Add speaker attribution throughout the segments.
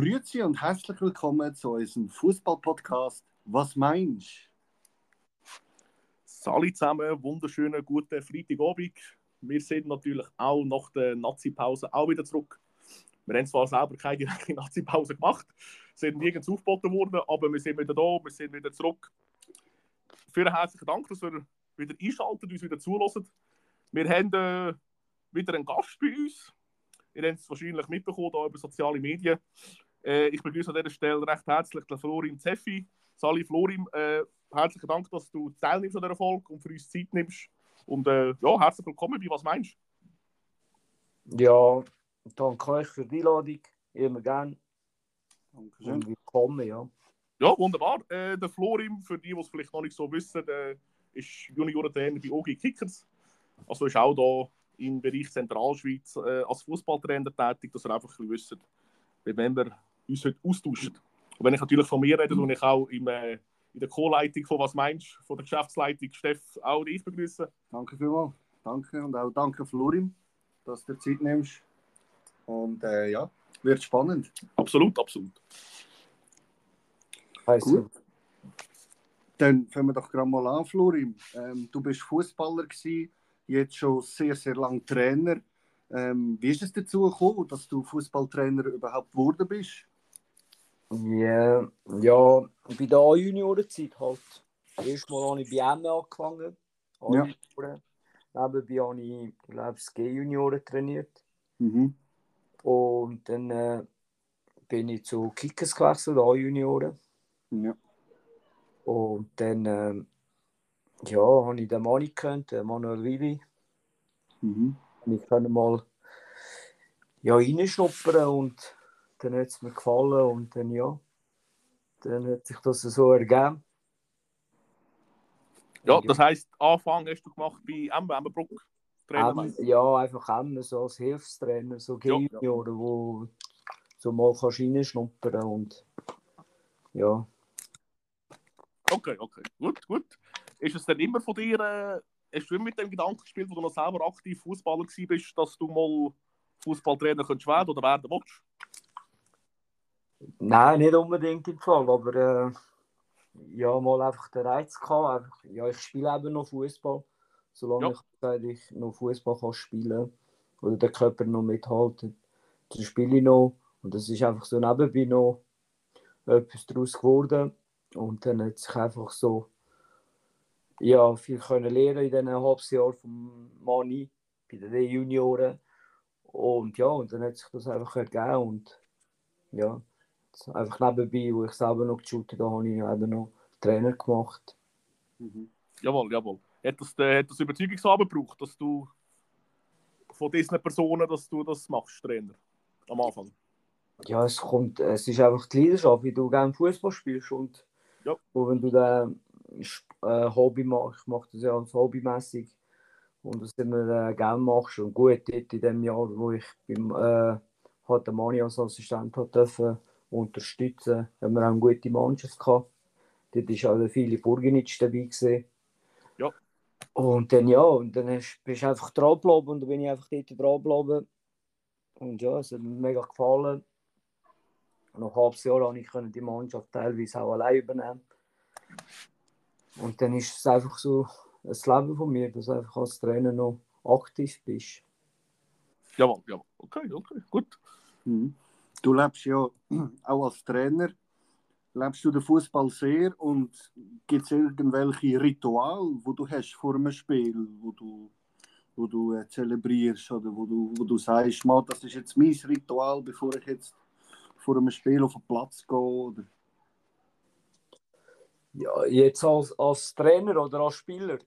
Speaker 1: Grüezi und herzlich willkommen zu unserem Fußball-Podcast. Was meinst
Speaker 2: Sali zusammen, wunderschönen guten Freitagabend. Wir sind natürlich auch nach der Nazi-Pause auch wieder zurück. Wir haben zwar selber keine direkte Nazi-Pause gemacht, sind nirgends aufgeboten worden, aber wir sind wieder da, wir sind wieder zurück. Vielen herzlichen Dank, dass ihr wieder einschaltet, uns wieder zulassen. Wir haben äh, wieder einen Gast bei uns. Ihr habt es wahrscheinlich mitbekommen hier über soziale Medien. Äh, ich begrüße an dieser Stelle recht herzlich den Florim Zeffi. Sali Florim, äh, herzlichen Dank, dass du teilnimmst an dieser Folge und für uns Zeit nimmst. Und äh, ja, herzlich willkommen bei «Was meinst
Speaker 3: Ja, danke euch für die Einladung. Immer gerne.
Speaker 1: Dankeschön.
Speaker 3: Und willkommen, ja.
Speaker 2: Ja, wunderbar. Äh, der Florim, für die, die es vielleicht noch nicht so wissen, der ist Juniorentrainer bei OG Kickers. Also ist auch da im Bereich Zentralschweiz äh, als Fußballtrainer tätig, dass ihr einfach ein bisschen wisst, mit wem wir uns heute austauschen. Und wenn ich natürlich von mir rede, tue ich auch im, äh, in der Co-Leitung von «Was meinst?», von der Geschäftsleitung Steff auch dich begrüßen.
Speaker 1: Danke vielmals. Danke und auch danke Florim, dass du dir Zeit nimmst. Und äh, ja, wird spannend.
Speaker 2: Absolut, absolut.
Speaker 3: Also,
Speaker 1: Gut. Dann fangen wir doch gerade mal an, Florim. Ähm, du bist Fußballer gewesen, jetzt schon sehr, sehr lange Trainer. Ähm, wie ist es dazu gekommen, dass du Fußballtrainer überhaupt geworden bist?
Speaker 3: Ja, ja, bei der A-Juniorenzeit halt. Erstmal habe ich bei M angefangen.
Speaker 1: Ja.
Speaker 3: A-Junioren. Nebenbei habe ich, ich glaube, das G-Junioren trainiert.
Speaker 1: Mhm.
Speaker 3: Und dann äh, bin ich zu Kickers gewechselt, A-Junioren.
Speaker 1: Ja.
Speaker 3: Und dann ähm, ja, habe ich den Mann gekannt, den Manuel Willi.
Speaker 1: Mhm.
Speaker 3: Und ich kann mal ja, reinschnuppern und dann hat es mir gefallen und dann ja, dann hat sich das so ergeben.
Speaker 2: Ja, das heisst, Anfang hast du gemacht bei Embebruck. Trainer.
Speaker 3: Ähm, ja, einfach immer so als Hilfstrainer, so
Speaker 2: Ja, ja.
Speaker 3: Junioren, wo so mal kannst reinschnuppern und ja.
Speaker 2: Okay, okay. Gut, gut. Ist es denn immer von dir, äh, hast du immer mit dem Gedanken gespielt, wo du noch selber aktiv Fußballer bist, dass du mal Fußballtrainer werden oder werden willst?
Speaker 3: Nein, nicht unbedingt im Fall, aber äh, ja, mal einfach den Reiz gehabt. Einfach, ja, ich spiele eben noch Fußball, solange
Speaker 2: Ja.
Speaker 3: ich eigentlich noch Fußball kann spielen oder der Körper noch mithalten, dann spiele ich noch. Und das ist einfach so nebenbei noch etwas daraus geworden. Und dann hat sich einfach so ja, viel können lernen in diesen halbes Jahr vom Mani bei den Junioren. Und ja, und dann hat sich das einfach ergeben. Und ja, einfach nebenbei, wo ich selber noch geshootet habe, habe ich eben noch Trainer gemacht.
Speaker 1: Mhm.
Speaker 2: Jawohl, jawohl. Hat das, äh, hat das Überzeugungsarbeit gebraucht, dass du von diesen Personen, dass du das machst, Trainer? Am Anfang.
Speaker 3: Ja, es kommt, es ist einfach die Leidenschaft, wie du gerne Fußball spielst und,
Speaker 2: Ja.
Speaker 3: und wenn du dann äh, Hobby machst, ich mache das ja als hobbymäßig und das immer äh, gerne machst und gut dort in dem Jahr, wo ich beim äh, hat den Mani als Assistent hat dürfen unterstützen, haben wir auch eine gute Mannschaft gehabt. Dort ist auch der Philipp Burgenitsch dabei gewesen.
Speaker 2: Ja.
Speaker 3: Und dann ja, und dann bist du einfach dran geblieben und dann bin ich einfach dort dran geblieben. Und ja, es hat mir mega gefallen. Nach einem halbes Jahr konnte ich können die Mannschaft teilweise auch allein übernehmen. Und dann ist es einfach so ein Leben von mir, dass du einfach als Trainer noch aktiv bist.
Speaker 2: Jawohl, jawohl. Okay, okay, gut.
Speaker 1: Mhm. Du lebst ja auch als Trainer, lebst du den Fußball sehr und gibt es irgendwelche Rituale, wo du hast vor einem Spiel, wo du, wo du äh, zelebrierst oder wo du, wo du sagst, «Mal, das ist jetzt mein Ritual, bevor ich jetzt vor einem Spiel auf den Platz gehe? Oder?
Speaker 3: Ja, jetzt als, als Trainer oder als Spieler?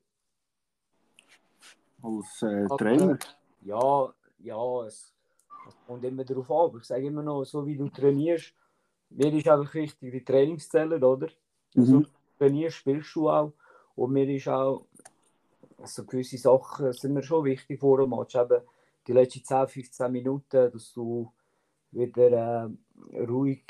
Speaker 1: Als äh,
Speaker 3: Als
Speaker 1: Trainer?
Speaker 3: Ja, ja, es, es kommt immer darauf an. Aber ich sage immer noch, so wie du trainierst, mir ist einfach wichtig die Trainingszellen, oder?
Speaker 1: Mhm.
Speaker 3: du trainierst, spielst du auch. Und mir ist auch, also gewisse Sachen sind mir schon wichtig vor dem Match. Eben die letzten 10, 15 Minuten, dass du wieder äh, ruhig,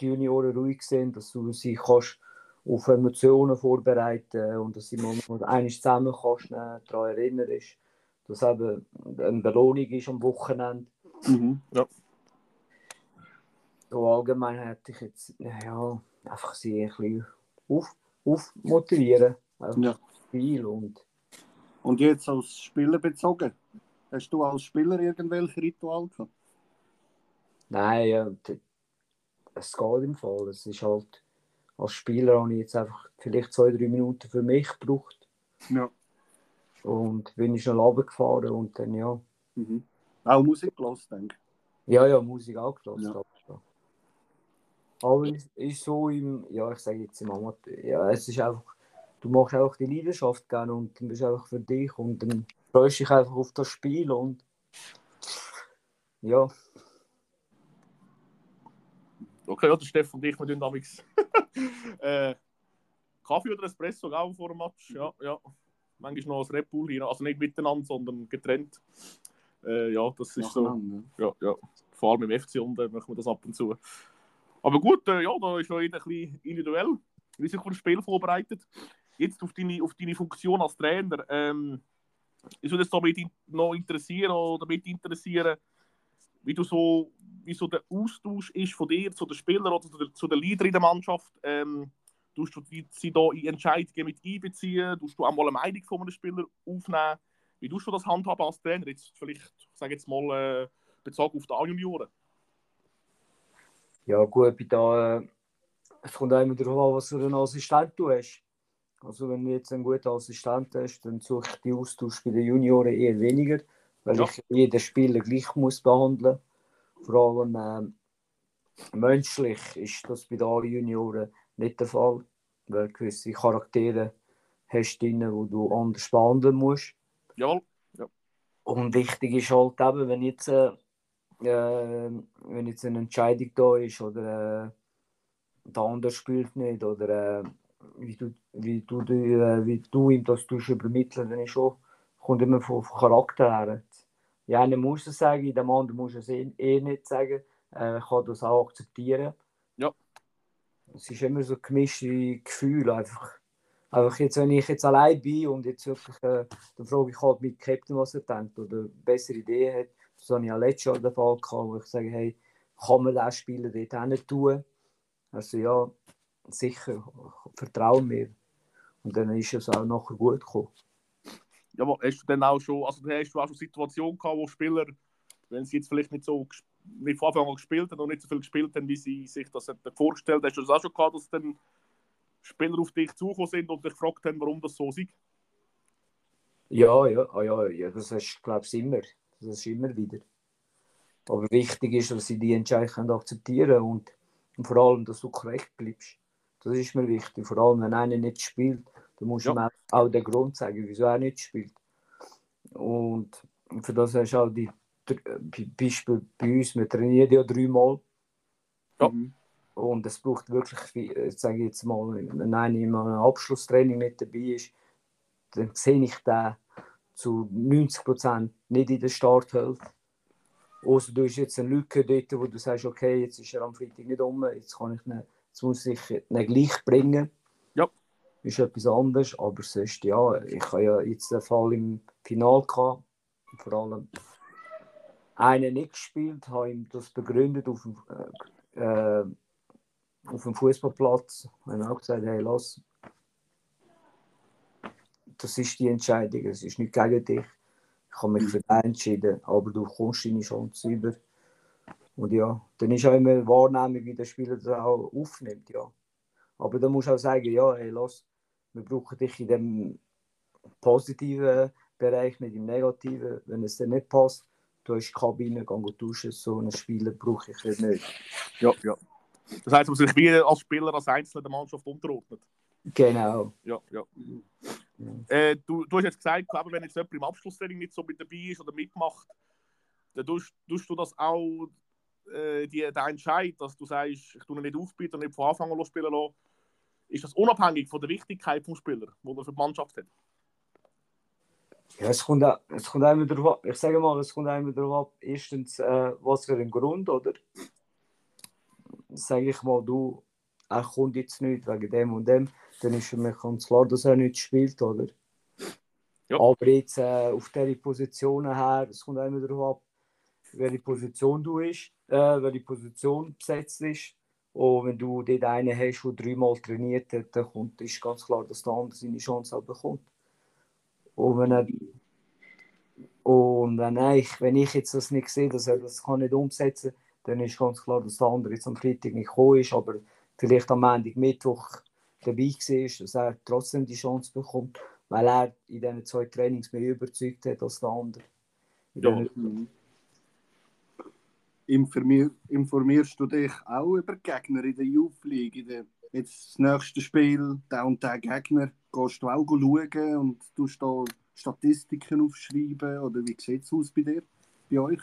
Speaker 3: die Junioren ruhig sind, dass du sie kannst auf Emotionen vorbereiten und dass sie mal mal eines zusammen kannst, äh, daran erinnern ist, dass eben eine Belohnung ist am Wochenende.
Speaker 1: Mhm.
Speaker 3: So allgemein hätte ich jetzt, ja, einfach sie ein bisschen auf, aufmotivieren. Einfach
Speaker 1: Ja.
Speaker 3: Spiel und
Speaker 1: Und jetzt als Spieler bezogen? Hast du als Spieler irgendwelche Ritual gehabt?
Speaker 3: nein, ja, es geht im Fall. Es ist halt, als Spieler habe ich jetzt einfach vielleicht zwei, drei Minuten für mich gebraucht
Speaker 1: Ja.
Speaker 3: und bin ich schnell runtergefahren und dann ja,
Speaker 1: Mhm. Auch Musik gelassen, denke ich.
Speaker 3: ja, ja, Musik auch gelassen.
Speaker 1: Ja.
Speaker 3: aber es ist so im, ja, ich sage jetzt im Amateur, ja, es ist einfach, du machst einfach die Leidenschaft gerne und dann bist du einfach für dich und dann freust du dich einfach auf das Spiel und ja,
Speaker 2: Okay, ja, der Stefan und ich, wir tun damals äh, Kaffee oder Espresso auch vor dem Match. Ja, ja. Manchmal noch ein Red Bull hier, also nicht miteinander, sondern getrennt. Äh, ja, das ist so.
Speaker 1: Nacheinander.
Speaker 2: Ja, ja. Vor allem im FC und äh, machen wir das ab und zu. Aber gut, äh, ja, da ist jeder ein bisschen individuell, wie sich für das Spiel vorbereitet. Jetzt auf deine, auf deine Funktion als Trainer. Ähm, ich würde es so mit in- noch interessieren oder mit interessieren, wie du so, wie so der Austausch ist von dir zu den Spielern oder zu den, zu den Leadern in der Mannschaft. Ähm, tust du sie da in Entscheidungen mit einbeziehen? Tust du auch mal eine Meinung von einem Spieler aufnehmen? Wie tust du das handhaben als Trainer? Jetzt vielleicht, ich sage jetzt mal, äh, bezogen auf die A-Junioren.
Speaker 3: ja gut, bei da, äh, es kommt auch immer darauf an, was für einen Assistent du hast. Also wenn du jetzt einen guten Assistent hast, dann suche ich die Austausch bei den Junioren eher weniger, weil
Speaker 2: Ja.
Speaker 3: ich jeden Spieler gleich muss behandeln. Vor allem ähm, menschlich ist das bei den Junioren nicht der Fall, weil gewisse Charaktere hast drin, wo du anders behandeln musst.
Speaker 2: Jawohl.
Speaker 3: Und wichtig ist halt eben, wenn jetzt, äh, äh, wenn jetzt eine Entscheidung da ist oder äh, der andere spielt nicht oder äh, wie, du, wie, du, äh, wie du ihm das übermitteln, dann ist schon, kommt immer von, von Charakter her. Ja, einer muss es sagen, dem anderen muss es eh, eh nicht sagen. Äh, kann das auch akzeptieren.
Speaker 2: Ja.
Speaker 3: Es ist immer so gemischte Gefühle einfach. Einfach jetzt, wenn ich jetzt allein bin und jetzt wirklich, äh, dann frage ich halt mit Captain, was er denkt oder bessere Idee hat. Das habe ich auch letztes Jahr den Fall gehabt, wo ich sage, hey, kann man den Spieler dort hin tun? Also ja, sicher, vertraue mir. Und dann ist es auch nachher gut gekommen.
Speaker 2: Ja, aber hast du dann auch schon, also hast du auch schon Situationen gehabt, wo Spieler, wenn sie jetzt vielleicht nicht so nicht von Anfang an gespielt haben und nicht so viel gespielt haben, wie sie sich das vorgestellt haben, hast du das auch schon gehabt, dass dann Spieler auf dich zugekommen sind und dich gefragt haben, warum das so ist?
Speaker 3: Ja, ja, ah, ja, ja das ist, glaube ich, immer. Das ist immer wieder. Aber wichtig ist, dass sie die Entscheidung akzeptieren und, und vor allem, dass du korrekt bleibst. Das ist mir wichtig. Vor allem, wenn einer nicht spielt, dann musst du
Speaker 2: Ja.
Speaker 3: ihm auch- den Grund sagen, wieso er nicht spielt. Und für das hast du auch die Be- Beispiel bei uns, wir trainieren ja dreimal.
Speaker 2: Ja.
Speaker 3: Und es braucht wirklich viel, äh, sage ich jetzt mal, wenn einer in einem Abschlusstraining nicht dabei ist, dann sehe ich den zu 90% nicht in der Starthilfe. Außer du hast jetzt eine Lücke dort, wo du sagst, okay, jetzt ist er am Freitag nicht um, jetzt, kann ich ihn, jetzt muss ich ihn gleich bringen.
Speaker 2: Ja.
Speaker 3: Ist etwas anderes, aber sonst, ja, ich habe ja jetzt den Fall im Finale gehabt, vor allem einen nicht gespielt, habe ihm das begründet auf dem, äh, äh, auf dem Fußballplatz. Ich habe auch gesagt, hey, lass, das ist die Entscheidung, es ist nicht gegen dich. Ich habe mich für den entschieden, aber du kommst deine Chance über. Und ja, dann ist auch immer Wahrnehmung, wie der Spieler das auch aufnimmt, ja. Aber dann musst du auch sagen, ja, hey, lass, wir brauchen dich in dem positiven Bereich, nicht im negativen. Wenn es dir nicht passt, du hast die Kabine, geh duschen, so einen Spieler brauche ich nicht.
Speaker 2: Ja, ja. Das heißt, man sich wie als Spieler, als Einzelner der Mannschaft unterordnet.
Speaker 3: Genau.
Speaker 2: Ja, ja. Äh, du, du hast jetzt gesagt, glaube, wenn jetzt jemand im Abschlusstraining nicht so mit dabei ist oder mitmacht, dann tust, tust du das auch, äh, die, der Entscheid, dass du sagst, ich tue ihn nicht aufbieten und nicht von Anfang an spielen lassen, ist das unabhängig von der Wichtigkeit des Spielers, die er für die Mannschaft hat?
Speaker 3: Ja, es kommt, auch, es kommt auch immer darauf ab, ich sage mal, es kommt auch immer darauf ab, erstens, äh, was für ein Grund, oder? Sage ich mal, du, er kommt jetzt nicht wegen dem und dem, dann ist für mich ganz klar, dass er nicht spielt, oder?
Speaker 2: Ja.
Speaker 3: Aber jetzt äh, auf dieser Positionen her, es kommt immer darauf ab, welche Position du bist, äh, welche Position besetzt ist. Und wenn du dort einen hast, der dreimal trainiert hat, dann kommt, ist ganz klar, dass der andere seine Chance auch bekommt. Und wenn, er, und wenn, ich, wenn ich jetzt das nicht sehe, dass er das kann nicht umsetzen kann, dann ist ganz klar, dass der andere jetzt am Freitag nicht gekommen ist, aber vielleicht am Montag, Mittwoch dabei war, dass er trotzdem die Chance bekommt, weil er in diesen zwei Trainings mehr überzeugt hat als der andere.
Speaker 2: Ja.
Speaker 1: Mhm. Informier, informierst du dich auch über Gegner in der Youth League? In der, jetzt das nächste Spiel, der und der Gegner, gehst du auch schauen und tust da Statistiken aufschreiben? Oder wie sieht es aus bei dir, bei euch?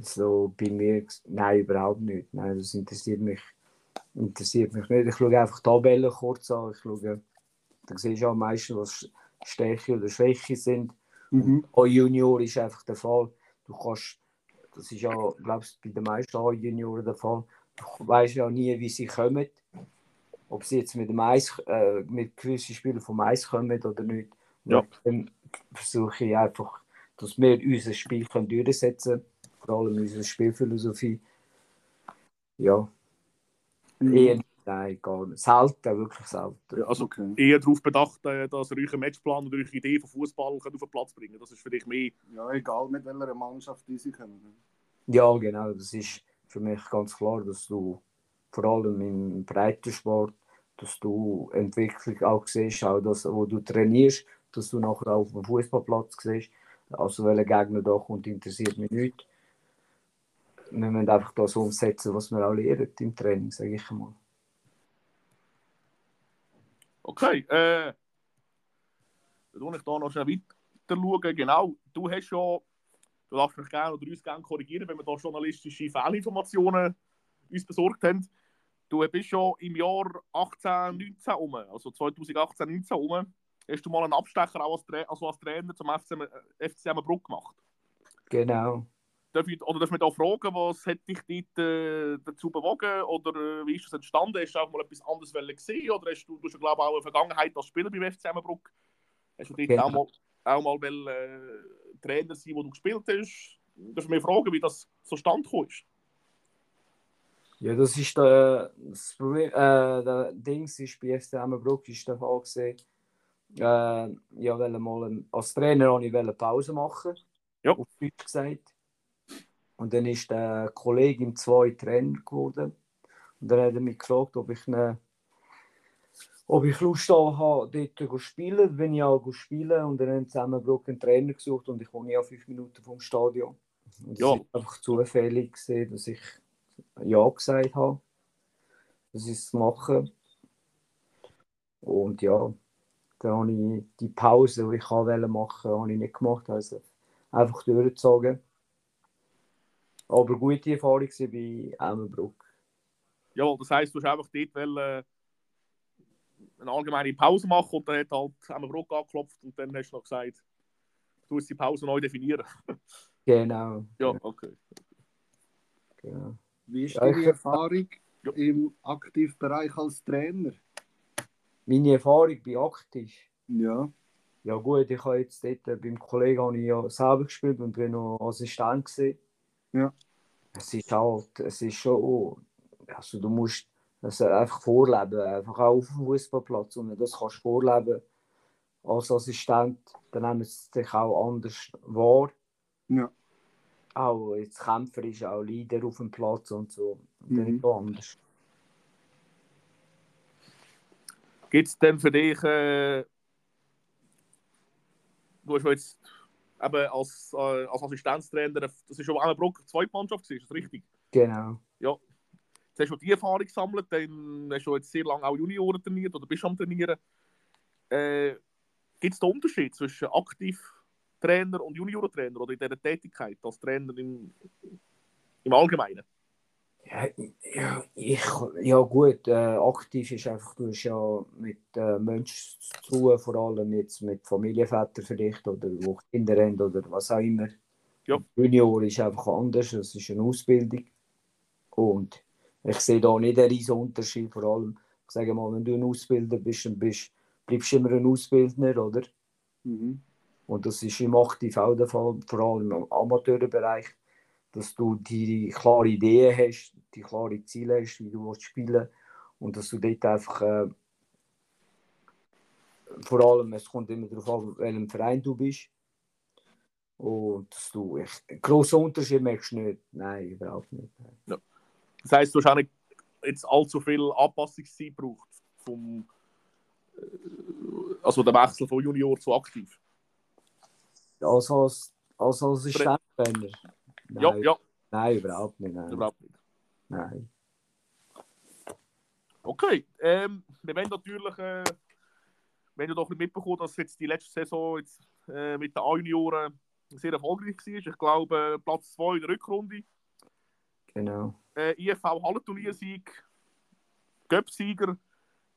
Speaker 3: So bei mir, nein, überhaupt nicht. Nein, das interessiert mich, interessiert mich nicht. Ich schaue einfach die Tabellen kurz an. Ich schaue, dann siehst du auch meistens, was Stärke oder Schwäche sind.
Speaker 1: Mhm.
Speaker 3: Auch Junior ist einfach der Fall. Du kannst, das ist ja, glaubst bei den meisten A-Junioren der Fall. Du weißt ja nie, wie sie kommen. Ob sie jetzt mit dem Eis, äh, mit gewissen Spielern vom Eis kommen oder nicht.
Speaker 2: Ja.
Speaker 3: Dann versuche ich einfach, dass wir unser Spiel können durchsetzen können. Vor allem unsere Spielphilosophie. Ja,
Speaker 1: Mhm.
Speaker 3: eher nein, gar nicht. Selten, wirklich selten.
Speaker 2: Ja, also
Speaker 1: Okay.
Speaker 2: eher darauf bedacht, äh, dass ihr euren Matchplan und eure Idee von Fußball auf den Platz bringen Das ist für dich mehr.
Speaker 1: Ja, egal mit welcher Mannschaft die sie kommen.
Speaker 3: Ja, genau. Das ist für mich ganz klar, dass du vor allem im Breitensport, dass du Entwicklung auch siehst, auch das, wo du trainierst, dass du nachher auch auf dem Fußballplatz siehst. Also welcher Gegner da kommt, interessiert mich nicht. Wir müssen einfach das umsetzen, was wir auch lernen im Training, sage ich mal.
Speaker 2: Okay, äh, dann ich da noch schnell weiter schauen. Genau, du hast ja, du darfst mich gerne oder uns gerne korrigieren, wenn wir da journalistische Fehlinformationen uns besorgt haben. Du bist ja im Jahr 18, 19 um, also 2018, 19 um, hast du mal einen Abstecher auch als, Tra also als Trainer zum FCM, äh, FCM Bruck gemacht.
Speaker 3: Genau.
Speaker 2: Darf ich, oder darf ich mich da fragen, was hat dich dort äh, dazu bewogen? Oder äh, wie ist das entstanden? Hast du auch mal etwas anderes gesehen? Oder hast du, du hast glaube ich, auch eine Vergangenheit als Spieler beim FC Emmenbruck? Hast du dort
Speaker 3: Genau.
Speaker 2: auch mal, auch mal wollen, äh, Trainer sein, wo du gespielt hast? Darf ich mich fragen, wie das so stand ist?
Speaker 3: Ja, das ist der, das Problem, äh, der Dings ist bei FC Emmenbruck ist der Fall gewesen. Äh, ja, wollte mal als Trainer wollte ich Pause machen.
Speaker 2: Ja.
Speaker 3: Auf Deutsch gesagt. Und dann ist der Kollege im zwei Trainer geworden. Und dann hat er mich gefragt, ob ich eine, ob ich Lust habe, dort zu spielen. Bin ich auch spielen und dann haben Emmenbruck einen Trainer gesucht und ich wohne ja fünf Minuten vom Stadion. Und es
Speaker 2: Ja.
Speaker 3: war einfach zufällig, gewesen, dass ich ja gesagt habe, das ist zu machen. Und ja, dann habe ich die Pause, die ich wollte machen, habe ich nicht gemacht. Also einfach durchgezogen. Aber gute Erfahrung war bei Emmenbruck.
Speaker 2: Ja, das heisst, du hast einfach dort wollen, äh, eine allgemeine Pause machen und dann hat halt Emmenbruck angeklopft und dann hast du noch gesagt, du musst die Pause neu definieren.
Speaker 3: Genau.
Speaker 2: Ja, okay.
Speaker 3: genau.
Speaker 1: Wie ist deine Erfahrung
Speaker 2: Ja.
Speaker 1: im Aktivbereich als Trainer?
Speaker 3: Meine Erfahrung bei aktiv.
Speaker 1: Ja.
Speaker 3: Ja gut, ich habe jetzt dort beim Kollegen habe ich ja selber gespielt und bin noch Assistent gewesen.
Speaker 1: Ja.
Speaker 3: Es ist halt, es ist schon, also du musst das einfach vorleben, einfach auch auf dem Fußballplatz und wenn du das kannst vorleben als Assistent, dann nehmen sie dich auch anders wahr.
Speaker 1: Ja.
Speaker 3: Auch jetzt Kämpfer ist auch Leader auf dem Platz und so. Und dann
Speaker 1: Mhm.
Speaker 3: ist es anders.
Speaker 2: Gibt es denn für dich, äh, du hast jetzt eben als, äh, als Assistenztrainer, das ist schon eine Zweitmannschaft, ist das richtig?
Speaker 3: Genau.
Speaker 2: Jetzt hast du die Erfahrung gesammelt, dann hast du jetzt sehr lange auch Junioren trainiert oder bist am Trainieren. Äh, Gibt es da Unterschied zwischen Aktivtrainer und Juniorentrainer oder in dieser Tätigkeit als Trainer im, im Allgemeinen?
Speaker 3: Ja, ich, ja gut, äh, aktiv ist einfach, du hast ja mit äh, Menschen zu tun, vor allem jetzt mit Familienvätern vielleicht oder wo Kinder haben oder was auch immer.
Speaker 2: Ja.
Speaker 3: Junior ist einfach anders, es ist eine Ausbildung. Und ich sehe da nicht einen riesen Unterschied, vor allem, ich sage mal, wenn du ein Ausbilder bist, dann bist, bleibst du immer ein Ausbildner, oder?
Speaker 1: Mhm.
Speaker 3: Und das ist im Aktiv auch der Fall, vor allem im Amateurbereich. Dass du die klare Ideen hast, die klare Ziele hast, wie du willst spielen und dass du dort einfach äh, vor allem, es kommt immer darauf an, welchem Verein du bist. Und dass du echt einen grossen Unterschied merkst du nicht. Nein, überhaupt nicht.
Speaker 2: Ja. Das heisst, du hast auch nicht jetzt allzu viel Anpassungszeit gebraucht vom äh, also der Wechsel von Junior zu aktiv.
Speaker 3: Also als, also als Assistenztrainer?
Speaker 2: Ja, ja.
Speaker 3: Nein, überhaupt nicht. Nein.
Speaker 2: Überhaupt nicht.
Speaker 3: Nein.
Speaker 2: Okay, ähm, wir werden natürlich, äh, wenn du doch nicht mitbekommen, dass jetzt die letzte Saison jetzt, äh, mit den A-Junioren sehr erfolgreich war. Ich glaube, Platz 2 in der Rückrunde.
Speaker 3: Genau.
Speaker 2: Äh, IFV Hallenturniersieg, Göpsieger.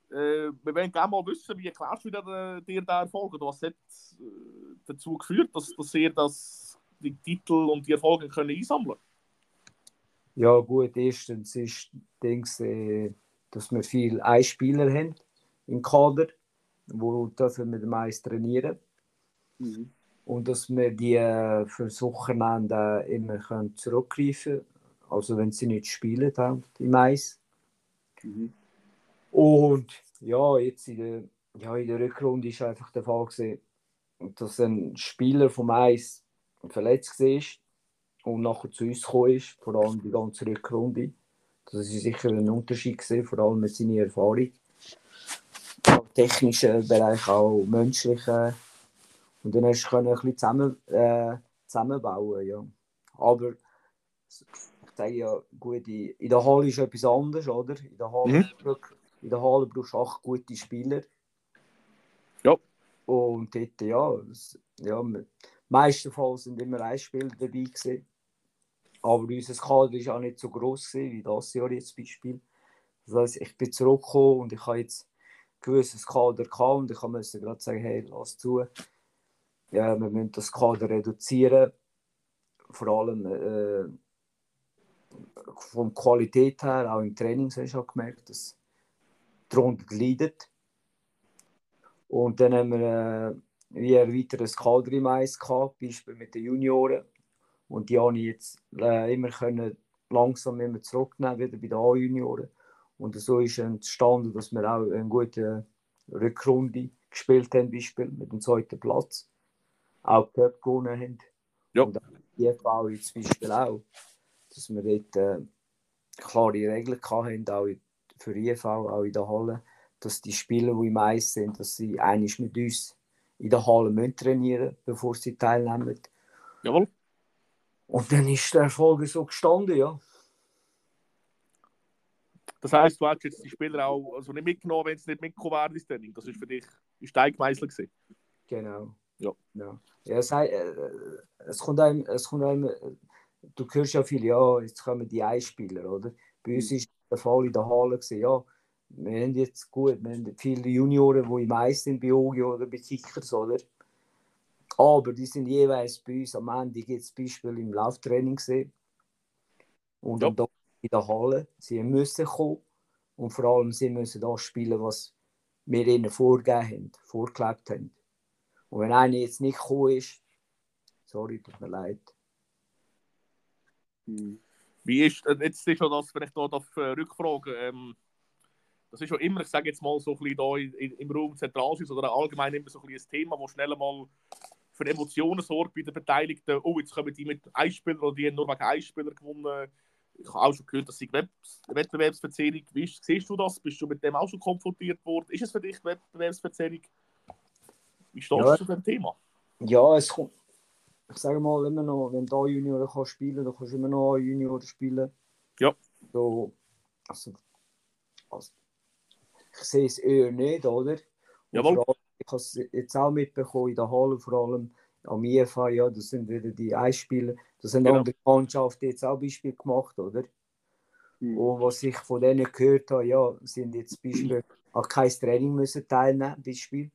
Speaker 2: Äh, wir wollen gerne mal wissen, wie erklärst du dir, dir den Erfolg? Was hat dazu geführt, dass, dass ihr das, die Titel und die Erfolge können einsammeln
Speaker 3: Ja, gut, erstens ist Dings, äh, dass wir viele Einspieler haben im Kader, wo dürfen wir meist trainieren.
Speaker 2: Mhm.
Speaker 3: Und dass wir die äh, für Wochenende immer können zurückgreifen können. Also wenn sie nicht spielen haben, im Eis.
Speaker 2: Mhm.
Speaker 3: Und ja, jetzt in der, ja, in der Rückrunde ist einfach der Fall gewesen, dass ein Spieler vom Eis verletzt war und nachher zu uns gekommen ist, vor allem die ganze Rückrunde. Das ist sicher ein Unterschied gewesen, vor allem mit seiner Erfahrung. Im technischen Bereich, auch menschlichen. Und dann hast du ein bisschen zusammen, äh, zusammenbauen, ja. Aber ich sage ja, gut, in der Halle ist etwas anderes, oder? In der Halle,
Speaker 2: Mhm.
Speaker 3: in der Halle brauchst du acht gute Spieler.
Speaker 2: Ja.
Speaker 3: Und dort, ja, es- ja meistenfalls sind immer Einspieler dabei gewesen. Aber unser Kader war auch nicht so gewesen, wie das Jahr jetzt Beispiel. Das heisst, ich bin zurückgekommen und ich habe jetzt ein gewisses Kader gehabt und ich musste gerade sagen, hey, lass zu. Ja, wir müssen das Kader reduzieren. Vor allem äh, von Qualität her, auch im Training du auch gemerkt, dass die Runde leidet. Und dann haben wir äh, wie ein weiteres Kader im Eis gehabt, Beispiel mit den Junioren. Und die habe ich jetzt äh, immer können langsam immer zurücknehmen, wieder bei den A-Junioren. Und so ist entstanden, dass wir auch eine gute Rückrunde gespielt haben, Beispiel mit dem zweiten Platz. Auch die Cup gewonnen haben.
Speaker 2: Ja.
Speaker 3: Und die FV jetzt zum Beispiel auch. Dass wir dort äh, klare Regeln hatten, auch für IFV, auch in der Halle, dass die Spieler, die im Eis sind, dass sie einig mit uns in der Halle müssen trainieren bevor sie teilnehmen.
Speaker 2: Jawohl.
Speaker 3: Und dann ist der Erfolg so gestanden, ja.
Speaker 2: Das heisst, du hast jetzt die Spieler auch also nicht mitgenommen, wenn es nicht mitgekommen wäre ins Training. Das ist für dich ist Steigmeißel gewesen.
Speaker 3: Genau.
Speaker 2: Ja.
Speaker 3: ja. ja es, äh, es kommt einem, es kommt einem, du hörst ja viel, ja, jetzt kommen die Einspieler, oder? Bei uns
Speaker 2: Mhm.
Speaker 3: ist der Fall in der Halle gewesen, ja, wir haben jetzt gut, wir haben viele Junioren, die im Eis sind bei Ogi oder bei Kickers, oder? Aber die sind jeweils bei uns am Ende jetzt Beispiel im Lauftraining gesehen und
Speaker 2: Ja.
Speaker 3: in der Halle. Sie müssen kommen und vor allem sie müssen das spielen, was wir ihnen vorgegeben haben, vorgelebt haben. Und wenn einer jetzt nicht gekommen ist, sorry, tut mir leid.
Speaker 2: Wie ist, jetzt ist ja das, wenn ich da darf, äh, rückfragen ähm, das ist ja immer, ich sage jetzt mal so ein bisschen da in, im Raum Zentralschutz oder allgemein immer so ein, bisschen ein Thema, das schnell mal für Emotionen sorgt bei den Beteiligten. Oh, jetzt kommen die mit Einspielern oder die haben nur wegen Einspieler gewonnen. Ich habe auch schon gehört, dass sie Wettbewerbsverzerrung. Wie siehst du das? Bist du mit dem auch schon konfrontiert worden? Ist es für dich Wettbewerbsverzerrung? Wie stehst
Speaker 3: Ja.
Speaker 2: du zu dem Thema?
Speaker 3: Ja, es kommt. Ich sage mal immer noch, wenn du Junioren kannst spielen, dann kannst du immer noch Junioren spielen.
Speaker 2: Ja.
Speaker 3: So, also, also, ich sehe es eher nicht, oder?
Speaker 2: Jawohl.
Speaker 3: allem, Ich habe es jetzt auch mitbekommen in der Halle, vor allem am IFA, ja, das sind wieder die Einspieler. Das haben
Speaker 2: Genau.
Speaker 3: andere Mannschaften jetzt auch Beispiel gemacht, oder?
Speaker 1: Mhm.
Speaker 3: Und was ich von denen gehört habe, ja, sind jetzt Beispiel auch kein Training müssen teilnehmen, Beispiel.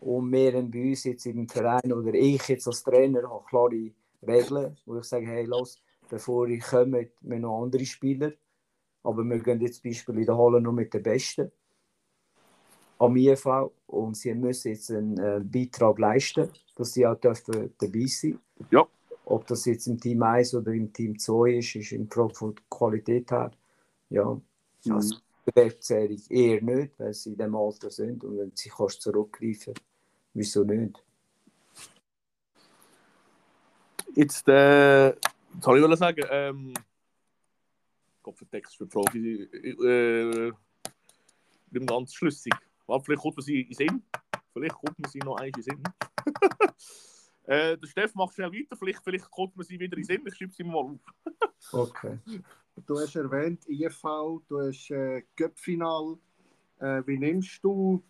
Speaker 3: Und wir haben bei uns jetzt im Verein oder ich jetzt als Trainer habe klare Regeln, wo ich sage, hey, los, bevor ich komme, wir noch andere Spieler. Aber wir gehen jetzt Beispiel in der Halle nur mit den Besten am IFV und sie müssen jetzt einen äh, Beitrag leisten, dass sie auch dürfen dabei sein
Speaker 2: Ja.
Speaker 3: Ob das jetzt im Team 1 oder im Team 2 ist, ist in Frage von Qualität her. Ja,
Speaker 1: Mhm.
Speaker 3: also Bewertung eher nicht, weil sie in dem Alter sind und wenn sie kannst zurückgreifen, wieso nicht?
Speaker 2: Jetzt, äh, soll ich wollen sagen, ähm, Gott für die Frage, äh, nicht ganz schlüssig. Warte, vielleicht kommt man sie in Sinn. Vielleicht kommt man sie noch einmal in Sinn. äh, der Steff macht schnell weiter, vielleicht, vielleicht kommt man sie wieder in Sinn. Ich schreibe sie mal auf.
Speaker 3: Okay.
Speaker 1: Du hast erwähnt IFV, du hast äh, Cup-Final. Äh, wie nimmst du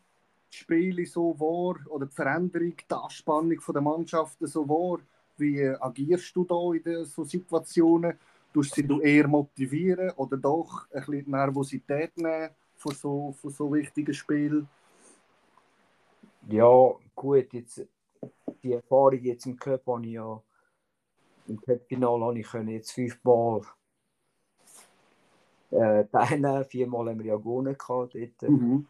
Speaker 1: die Spiele so wahr oder die Veränderung, die Anspannung der Mannschaften so wahr? Wie äh, agierst du da in den, so Situationen? Tust sie du eher motivieren oder doch ein bisschen Nervosität nehmen von so, von so wichtigen Spielen?
Speaker 3: Ja, gut, jetzt die Erfahrung jetzt im Cup habe ich ja im Cup-Finale habe ich können jetzt fünfmal äh, teilnehmen. Viermal haben wir ja gewonnen gehabt dort.
Speaker 1: Mhm.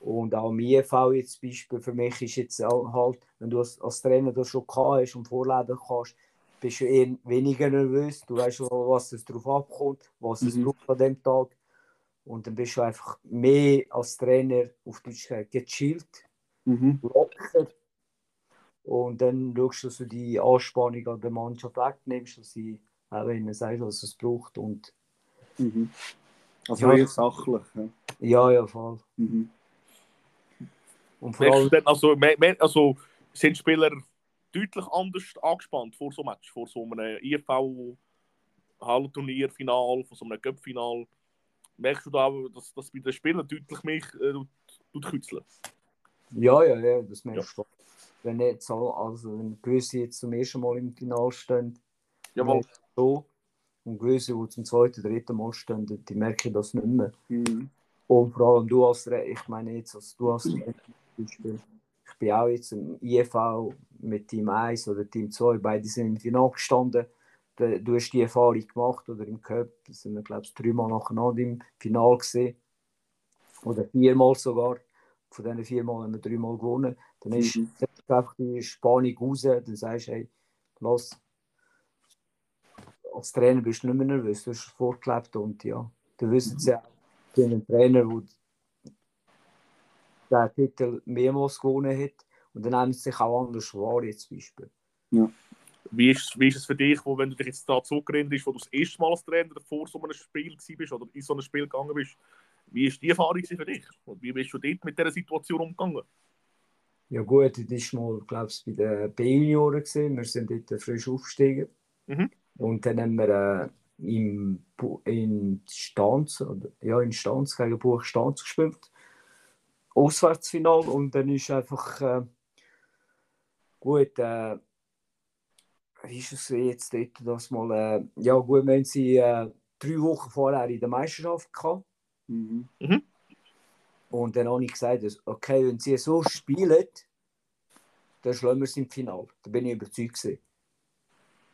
Speaker 3: Und auch im IFV jetzt zum Beispiel, für mich ist jetzt halt, wenn du als, als Trainer das schon gehabt hast und vorleben kannst, bist du eher weniger nervös. Du weißt schon, was es darauf abkommt, was es
Speaker 1: Mhm.
Speaker 3: braucht an dem Tag. Und dann bist du einfach mehr als Trainer auf Deutsch gesagt gechillt,
Speaker 1: Mhm.
Speaker 3: locker. Und dann schaust du, dass du die Anspannung an der Mannschaft wegnimmst, dass sie auch ihnen sagst, was es braucht. Und
Speaker 1: Mhm. Also
Speaker 3: Ja.
Speaker 1: eher sachlich. Ja.
Speaker 3: ja, ja, voll.
Speaker 1: Mhm.
Speaker 3: Und vor allem,
Speaker 2: also, also sind Spieler deutlich anders angespannt vor so einem Match, vor so einem IFV Hallenturnier, Final, vor so einem Cup-Final? Merkst du da, auch, dass das bei den Spielern deutlich mehr äh, kützeln?
Speaker 3: Ja, ja, ja, das merkst du. Wenn jetzt so, also wenn gewisse jetzt zum ersten Mal im Finale stehen,
Speaker 2: Jawohl.
Speaker 3: so. Und gewisse, die zum zweiten, dritten Mal stehen, die merken das nicht mehr.
Speaker 1: Mhm.
Speaker 3: Und vor allem du als Trainer, ich meine jetzt, als du als Trainer ich bin auch jetzt im IFV mit Team 1 oder Team 2, beide sind im Finale gestanden. Du hast die Erfahrung gemacht oder im Cup, da sind wir glaube ich dreimal nacheinander im Finale gesehen. Oder viermal sogar. Von diesen viermal haben wir dreimal gewonnen. Dann ist
Speaker 1: Mhm.
Speaker 3: einfach die Spannung raus, dann sagst du, hey, los. Als Trainer bist du nicht mehr nervös, du hast vorgelebt und ja, du wissen es ja, ich bin ein Trainer, der den Titel mehrmals gewonnen hat und dann nehmen sie sich auch anders wahr, jetzt zum Beispiel.
Speaker 2: Wie ist, wie ist es für dich, wo, wenn du dich jetzt da zurückgerannt bist, wo du das erste Mal als Trainer vor so einem Spiel bist oder in so einem Spiel gegangen bist? Wie ist die Erfahrung für dich? Und wie bist du dort mit dieser Situation umgegangen?
Speaker 3: Ja gut, das war mal, glaube ich, bei den B-Junioren. Wir sind dort frisch aufgestiegen.
Speaker 2: Mhm.
Speaker 3: Und dann haben wir äh, im, in Stanz, oder, ja, in Stanz gegen Buch Stanz gespielt. Auswärtsfinal. Und dann ist einfach äh, gut, äh, wie ist es jetzt dort, das mal, äh, ja gut, haben sie äh, drei Wochen vorher in der Meisterschaft gehabt.
Speaker 1: Mhm.
Speaker 3: Und dann habe ich gesagt, dass, okay, wenn sie so spielen, dann schlagen wir sie im Finale. Da bin ich überzeugt. Gewesen.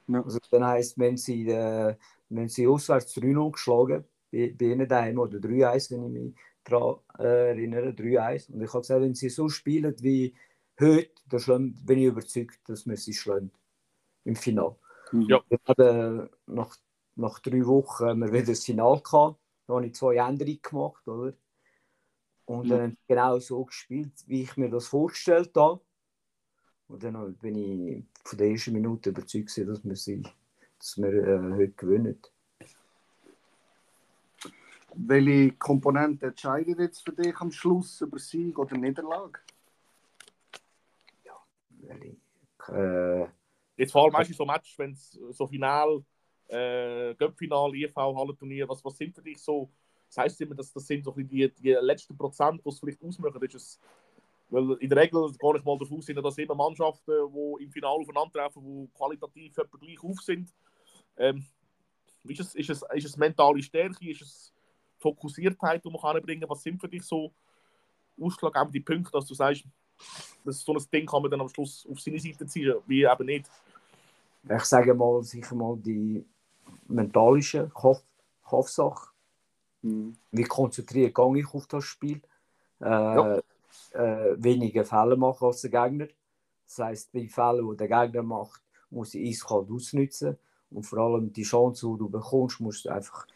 Speaker 1: Ja.
Speaker 3: Also, dann heisst, wenn sie, äh, wenn sie auswärts 3-0 geschlagen, bei, bei ihnen daheim oder 3-1, wenn ich mich daran äh, erinnere, 3-1. Und ich habe gesagt, wenn sie so spielen wie heute, dann schlagen, bin ich überzeugt, dass wir sie schlagen im Finale.
Speaker 2: Ja.
Speaker 3: Wir hatten nach, nach drei Wochen haben wir wieder das Finale gehabt. Da habe ich zwei Änderungen gemacht, oder? Und
Speaker 1: Ja.
Speaker 3: dann haben sie genau so gespielt, wie ich mir das vorgestellt habe. Und dann bin ich von der ersten Minute überzeugt, dass wir, sie, dass wir äh, heute gewinnen.
Speaker 1: Welche Komponente entscheidet jetzt für dich am Schluss über Sieg oder Niederlage?
Speaker 3: Weil ich, äh,
Speaker 2: Jetzt vor allem meistens so Match, wenn es so Final, äh, Cup-Final, IFV, Hallenturnier, was, was sind für dich so, das heisst immer, dass das sind so die, die letzten Prozent, die es vielleicht ausmachen. Ist es, weil in der Regel gehe ich mal davon aus, sind das immer Mannschaften, die im Finale aufeinandertreffen, die qualitativ etwa gleich auf sind. Ähm, ist, es, ist, es, ist es mentale Stärke, ist es Fokussiertheit, die man kann bringen Was sind für dich so ausschlaggebende Punkte, dass du sagst, dass so ein Ding kann man dann am Schluss auf seine Seite ziehen, wie eben nicht?
Speaker 3: ich sage mal, sicher mal die mentalische Kopf, Kopfsache.
Speaker 1: Mhm.
Speaker 3: Wie konzentriert gehe ich auf das Spiel? Äh, äh, weniger Fälle machen als der Gegner. Das heisst, die Fälle, die der Gegner macht, musst du eiskalt ausnutzen. Und vor allem die Chance, die du bekommst, musst du einfach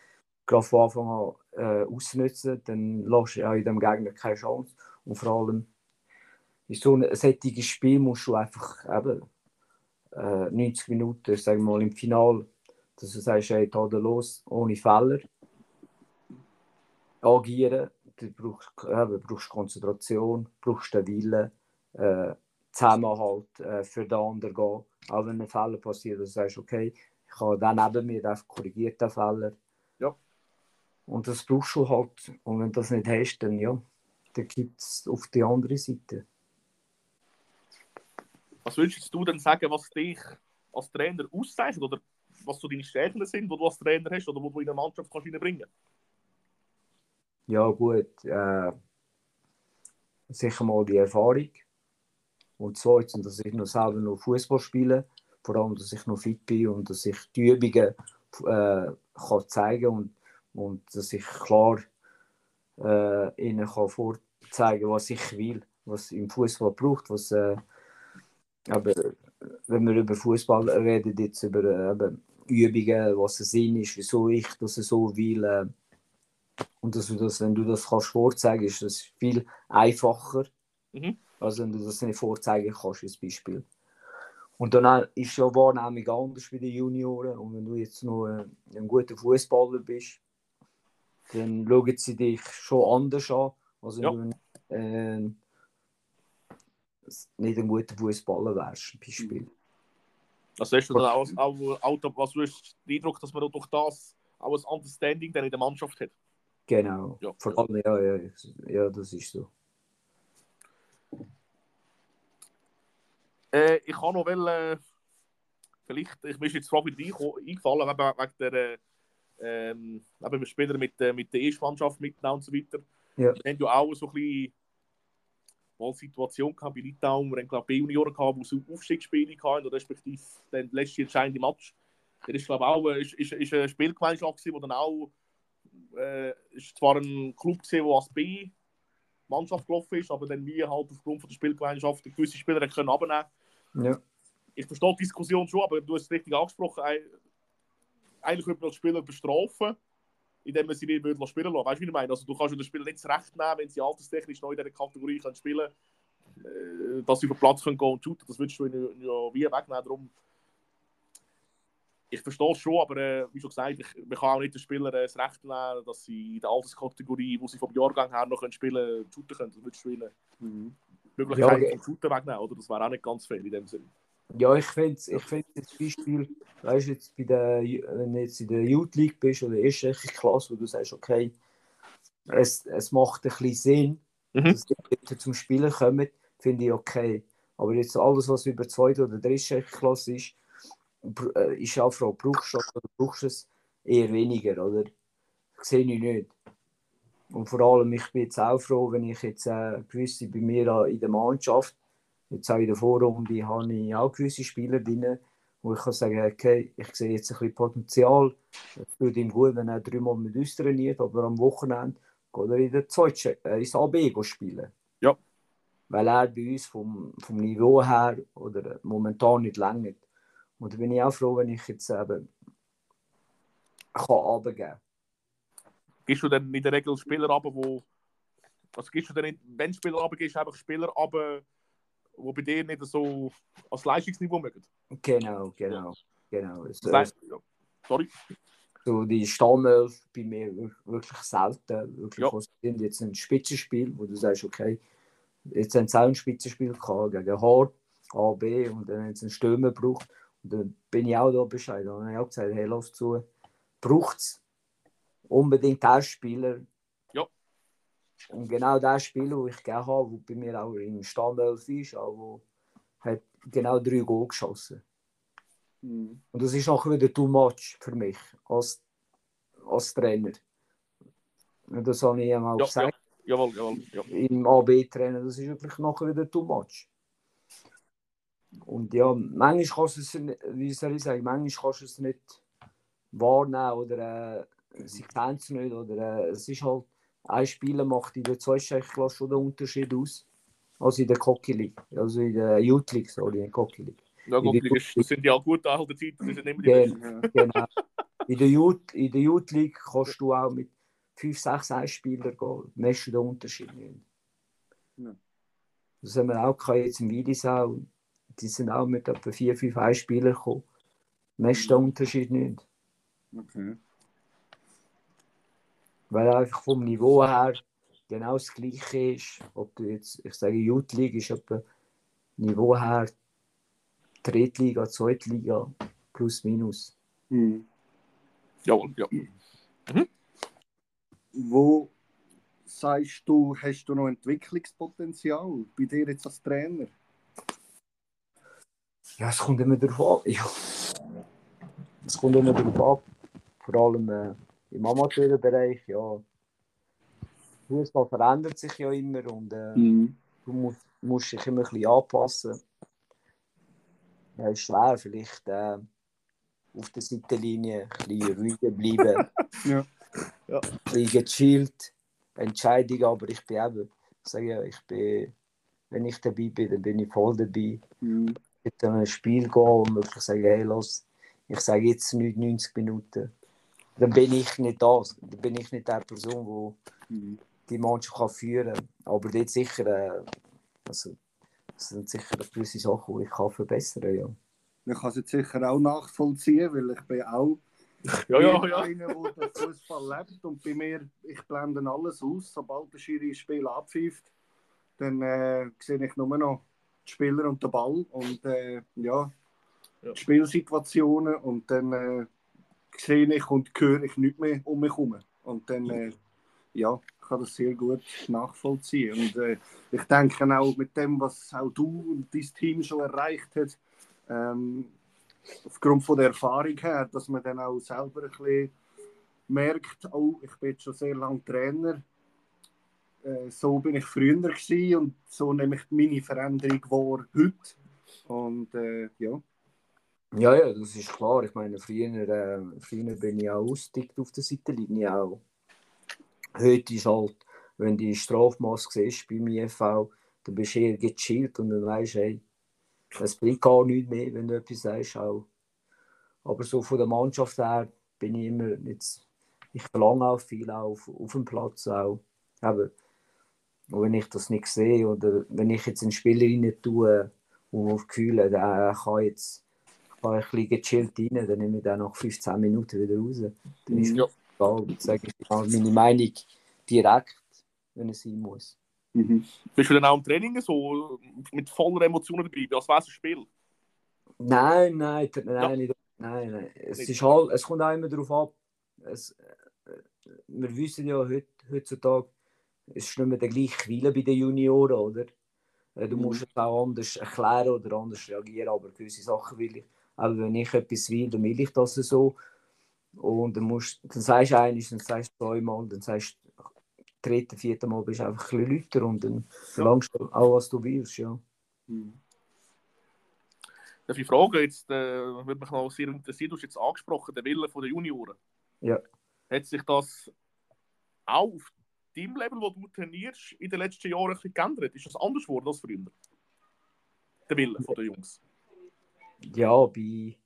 Speaker 3: gerade von Anfang an äh, ausnutzen. Dann lässt du ja in dem Gegner keine Chance. Und vor allem in so einem sättiges Spiel musst du einfach eben, äh, 90 Minuten, sagen wir mal im Finale, dass du sagst, hey, los, ohne Fehler agieren. Du brauchst, eben, brauchst Konzentration, brauchst den Willen, äh, Zusammenhalt äh, für den anderen gehen. Auch wenn ein Fehler passiert, dass du sagst, okay, ich habe den neben mir, korrigiert den Fehler.
Speaker 2: Ja.
Speaker 3: Und das brauchst du halt. Und wenn du das nicht hast, dann ja, dann gibt es auf die andere Seite.
Speaker 2: Was würdest du denn sagen, was dich als Trainer auszeichnet? Oder was so deine Stärken sind, die du als Trainer hast oder wo du in eine Mannschaft kannst reinbringen kannst?
Speaker 3: Ja, gut. Äh, sicher mal die Erfahrung. Und zweitens, dass ich noch selber noch Fußball spiele. Vor allem, dass ich noch fit bin und dass ich die Übungen äh, kann zeigen und, und dass ich klar äh, ihnen kann vorzeigen was ich will, was im Fußball braucht. Was, äh, aber wenn wir über Fußball reden, jetzt über äh, Übungen, was der Sinn ist, wieso ich das so will. Äh, und dass du das, wenn du das kannst vorzeigen, ist das viel einfacher,
Speaker 2: Mhm.
Speaker 3: als wenn du das nicht vorzeigen kannst, als Beispiel. Und dann ist ja Wahrnehmung anders bei den Junioren. Und wenn du jetzt noch ein, ein guter Fußballer bist, dann schauen sie dich schon anders an, als wenn
Speaker 2: Ja.
Speaker 3: du ein, äh, nicht ein guter Fußballer wärst, zum Beispiel.
Speaker 2: Also hast du dann auch, auch, auch was du hast den Eindruck, dass man durch das auch ein Understanding dann in der Mannschaft hat?
Speaker 3: Genau.
Speaker 2: Ja.
Speaker 3: Vor allem, ja, ja, ja, das ist so.
Speaker 2: Äh, ich kann noch wel, äh, vielleicht, ich ist jetzt Frage wieder eingefallen, wegen, wegen der äh, ähm, eben Spielern mit, äh, mit der Erstmannschaft mitnehmen und so weiter.
Speaker 3: Ja.
Speaker 2: Wir haben ja auch so ein bisschen mal Situation gehabt bei Litauen, wir haben glaube ich B-Junioren gehabt, die so Aufstiegsspiele hatten, respektive dann der letzte entscheidende Match. Der ist glaube ich auch äh, ist, ist, ist eine Spielgemeinschaft wo dann auch äh, ist zwar ein Club gesehen, der als B Mannschaft gelaufen ist, aber dann wie halt aufgrund von der Spielgemeinschaft gewisse Spieler können abnehmen
Speaker 3: Ja.
Speaker 2: ich verstehe die Diskussion schon, aber du hast es richtig angesprochen. Ei- Eigentlich könnte man die Spieler bestrafen, indem man sie nicht spielen lassen. Weißt du, wie ich meine? Also, du kannst den Spieler nicht zurecht nehmen, wenn sie alterstechnisch noch in dieser Kategorie können spielen können, dass sie über den Platz können gehen und shooten. Das würdest du ihnen ja wie wegnehmen. Darum, ich verstehe es schon, aber äh, wie schon gesagt, ich, man kann auch nicht den Spielern äh, das Recht nehmen, dass sie in der Alterskategorie, wo sie vom Jahrgang her noch können spielen können, shooten können. Das würdest du ihnen
Speaker 1: Mhm.
Speaker 2: die Möglichkeit
Speaker 3: Ja,
Speaker 2: zum Shooten wegnehmen, oder? Das wäre auch nicht ganz fair in dem Sinne.
Speaker 3: Ja, ich finde ich find jetzt Beispiel, weißt du, jetzt bei der, wenn du jetzt in der Youth League bist oder erste Klasse, wo du sagst, okay, es, es macht ein bisschen Sinn,
Speaker 2: Mhm.
Speaker 3: dass die Leute zum Spielen kommen, finde ich okay. Aber jetzt alles, was über zweite oder dritte Klasse ist, äh, ist auch Frage, brauchst du das oder brauchst du es eher weniger, oder? Sehe ich nicht. Und vor allem, ich bin jetzt auch froh, wenn ich jetzt äh, gewisse bei mir in der Mannschaft, jetzt auch in der Vorrunde, habe ich auch gewisse Spieler drin, wo ich kann sagen, okay, ich sehe jetzt ein bisschen Potenzial. Es tut ihm gut, wenn er dreimal mit uns trainiert, aber am Wochenende geht er in der zweiten, äh, ins AB spielen.
Speaker 2: Ja.
Speaker 3: Weil er bei uns vom, vom Niveau her oder momentan nicht längert. Und da bin ich auch froh, wenn ich jetzt eben kann runtergeben kann.
Speaker 2: gibst du dann in der Regel Spieler ab, wo. Also gibst du dann wenn du Spieler runtergehst, einfach Spieler ab, die bei dir nicht so als Leistungsniveau mögen?
Speaker 3: Genau, genau. genau. So,
Speaker 2: heißt, ja. Sorry.
Speaker 3: so die Stammelf bei mir wir- wirklich selten. Wirklich,
Speaker 2: Ja.
Speaker 3: sind jetzt ein Spitzenspiel, wo du sagst, okay, jetzt haben sie auch ein Spitzenspiel gehabt gegen Hart, A, B und dann haben sie einen Stürmer gebraucht. Und dann bin ich auch da Bescheid. Und dann habe ich auch gesagt, hey, lass zu, braucht es unbedingt den Spieler.
Speaker 2: Ja.
Speaker 3: Und genau der Spieler, den ich gegeben habe, der bei mir auch im Stammelf ist, wo hat genau drei Goal geschossen.
Speaker 1: Mhm.
Speaker 3: Und das ist nachher wieder too much für mich als, als Trainer. Und das habe ich ihm auch
Speaker 2: Ja,
Speaker 3: gesagt,
Speaker 2: Jawohl, jawohl. Ja.
Speaker 3: im AB-Trainer, das ist wirklich nachher wieder too much. Und ja, manchmal kannst du es, wie soll ich sagen, manchmal kannst du es nicht wahrnehmen oder äh, sie kennen es nicht. Oder äh, es ist halt, ein Spieler macht in der Zweitklasse schon den Unterschied aus, als in der Cocky League, also in der Youth League, sorry, in der Cocky League.
Speaker 2: Ja, gut,
Speaker 3: In der
Speaker 2: das sind ja gute alte Zeiten, die sind immer die
Speaker 3: Gen-
Speaker 2: besten.
Speaker 1: Ja.
Speaker 3: Genau. In der Youth, in der Youth League kannst du auch mit 5, 6 Einspielern gehen. Messst du den Unterschied nicht.
Speaker 1: Ja.
Speaker 3: Das haben wir auch gehabt jetzt im Wiedisau. Die sind auch mit etwa 4, 5 Einspielern gekommen. Messst du den Unterschied nicht.
Speaker 1: Okay.
Speaker 3: Weil einfach vom Niveau her genau das Gleiche ist. Ob du jetzt, ich sage, Youth League ist etwa Niveau her Drittliga, Zweitliga, plus minus.
Speaker 1: Hm.
Speaker 2: Jawohl, ja.
Speaker 1: Wo sagst du, hast du noch Entwicklungspotenzial bei dir jetzt als Trainer?
Speaker 3: Ja, es kommt immer darauf an. Ja. Es kommt immer darauf an. Vor allem äh, im Amateurbereich, ja. Fußball verändert sich ja immer und äh,
Speaker 1: Mhm.
Speaker 3: du musst, musst dich immer ein bisschen anpassen. Ja, ist schwer, vielleicht äh, auf der Seitenlinie ein bisschen ruhiger bleiben.
Speaker 1: Ja.
Speaker 2: Ja.
Speaker 3: Ein bisschen gechillt. Entscheidung, aber ich bin eben, ich sage ja, ich bin, wenn ich dabei bin, dann bin ich voll dabei.
Speaker 1: Mhm.
Speaker 3: mit einem Spiel gehen und wirklich sagen, hey, los, ich sage jetzt nicht 90 Minuten. Dann bin ich nicht das. Dann bin ich nicht die Person,
Speaker 1: Mhm.
Speaker 3: die die Mannschaft kann führen kann. Aber dort sicher, äh, also, das sind sicher gewisse Sachen, die ich kann verbessern kann. Ja.
Speaker 1: Ich kann es jetzt sicher auch nachvollziehen, weil ich bin auch
Speaker 2: Ja, ja, ja.
Speaker 1: einer, der den Fußball lebt. Und bei mir, ich blende alles aus. Sobald der Schiri das Spiel abpfeift, dann äh, sehe ich nur noch die Spieler und den Ball und äh, ja,
Speaker 2: Ja.
Speaker 1: die Spielsituationen. Und dann äh, sehe ich und höre ich nicht mehr um mich herum. Und dann, äh, ja, ich kann das sehr gut nachvollziehen. Und äh, ich denke auch mit dem, was auch du und dein Team schon erreicht hat, ähm, aufgrund von der Erfahrung her, dass man dann auch selber ein bisschen merkt, oh, ich bin jetzt schon sehr lange Trainer, äh, so bin ich früher gewesen und so nehme ich meine Veränderung wahr heute. Und äh, ja,
Speaker 3: ja, ja, das ist klar. Ich meine, früher, äh, früher bin ich auch ausgedickt auf der Seitenlinie. Auch. Heute ist halt, wenn du die Strafmaß siehst beim IFV, dann bist du eher gechillt und dann weißt du, hey, es bringt gar nichts mehr, wenn du etwas sagst. Auch. Aber so von der Mannschaft her bin ich immer jetzt, ich verlange auch viel auf, auf dem Platz auch. Aber und wenn ich das nicht sehe oder wenn ich jetzt einen Spieler rein tue, wo ich das Gefühl habe, der kann jetzt kann ein bisschen gechillt rein, dann nehme ich den nach 15 Minuten wieder raus. Dann ist
Speaker 2: Ja.
Speaker 3: egal, sage ich halt meine Meinung direkt, wenn es sein muss.
Speaker 1: mhm.
Speaker 2: Bist du dann auch im Training so mit voller Emotionen dabei, als wäre es ein Spiel?
Speaker 3: Nein, nein, nein, nicht, nein, nein. Es, ist halt, es kommt auch immer darauf ab. Es, äh, wir wissen ja heut, heutzutage, es ist nicht mehr der gleiche Quille bei den Junioren, oder? Äh, Du
Speaker 1: Mhm.
Speaker 3: musst es auch anders erklären oder anders reagieren, aber gewisse Sachen will ich. Aber wenn ich etwas will, dann will ich das so. Und dann, musst, dann sagst du eines, dann sagst du zweimal, dann sagst du dritte, vierte Mal bist du einfach ein bisschen lauter und dann verlangst du auch, was du willst, ja.
Speaker 1: Mhm.
Speaker 2: Darf ich fragen, jetzt äh, würde mich noch sehr interessieren, du hast jetzt angesprochen, der Wille der Junioren.
Speaker 3: Ja.
Speaker 2: Hat sich das auch auf deinem Level, wo du trainierst, in den letzten Jahren ein bisschen geändert? Ist das anders geworden als früher? Der Wille der Jungs.
Speaker 3: Ja, bei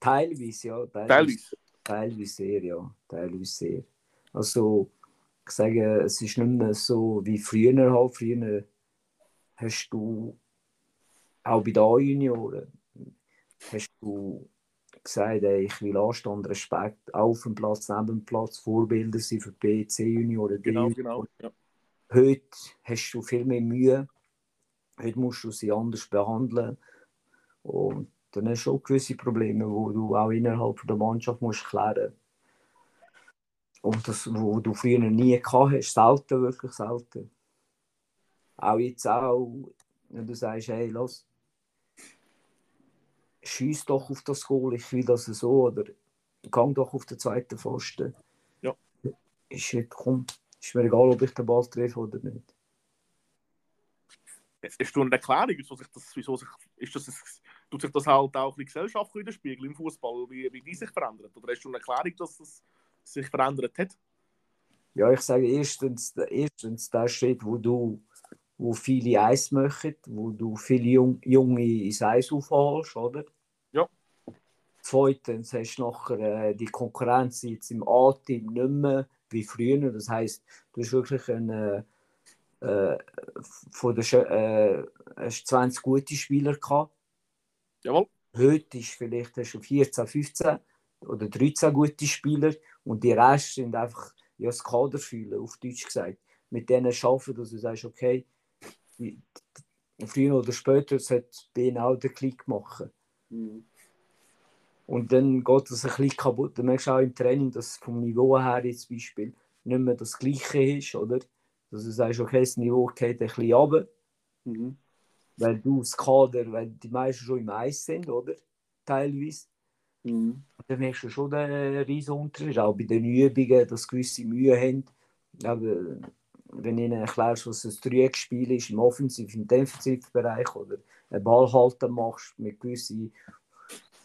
Speaker 3: teilweise, ja.
Speaker 2: Teilweise.
Speaker 3: Teilweise sehr, ja. Teilweise sehr. Also, ich sage, es ist nicht mehr so wie früher halt. Früher hast du, auch bei den A-Junioren, hast du gesagt, ey, ich will Anstand, Respekt auf dem Platz, neben dem Platz, Vorbilder sein für B, C-Junioren,
Speaker 2: Genau, genau. Ja.
Speaker 3: Heute hast du viel mehr Mühe. Heute musst du sie anders behandeln. Und dann hast du auch gewisse Probleme, wo du auch innerhalb der Mannschaft musst klären Und das, wo du früher nie gehabt hast, selten, wirklich selten. Auch jetzt auch, wenn du sagst, hey, los, schieß doch auf das Goal, ich will das so, oder gang doch auf den zweiten Pfosten.
Speaker 2: Ja.
Speaker 3: Ist, komm, ist mir egal, ob ich den Ball treffe oder nicht.
Speaker 2: Hast du eine Erklärung, wieso sich das, wieso sich, ist das, tut sich das halt auch in Gesellschaft widerspiegeln im Fußball, wie, wie die sich verändert? Oder hast du eine Erklärung, dass das sich verändert hat?
Speaker 3: Ja, ich sage erstens, erstens der Schritt, wo du wo viele Eis machen, wo du viele Jung, Junge ins Eis aufholst, oder?
Speaker 2: Ja.
Speaker 3: Zweitens hast du nachher äh, die Konkurrenz jetzt im A-Team nicht mehr wie früher. Das heisst, du hast wirklich eine, äh, von der, äh, hast 20 gute Spieler gehabt.
Speaker 2: Jawohl.
Speaker 3: Heute ist vielleicht hast du 14, 15 oder 13 gute Spieler und die Rest sind einfach ja, das Kader fühlen, auf Deutsch gesagt. Mit denen arbeiten, dass du sagst, okay, die, die, früher oder später sollte BN auch den Klick machen.
Speaker 1: Mhm.
Speaker 3: Und dann geht das ein bisschen kaputt. Dann merkst du auch im Training, dass vom Niveau her jetzt zum Beispiel nicht mehr das Gleiche ist, oder? Dass du sagst, okay, das Niveau geht ein bisschen runter,
Speaker 1: Mhm.
Speaker 3: weil du das Kader, weil die meisten schon im Eis sind, oder? Teilweise.
Speaker 1: Mhm.
Speaker 3: dann merkst du schon den riesen Unterschied. Auch bei den Übungen, dass gewisse Mühe haben. Aber wenn du ihnen erklärst, was ein Dreieckspiel ist, im Offensiv- und Defensivbereich oder einen Ball halten machst mit gewissen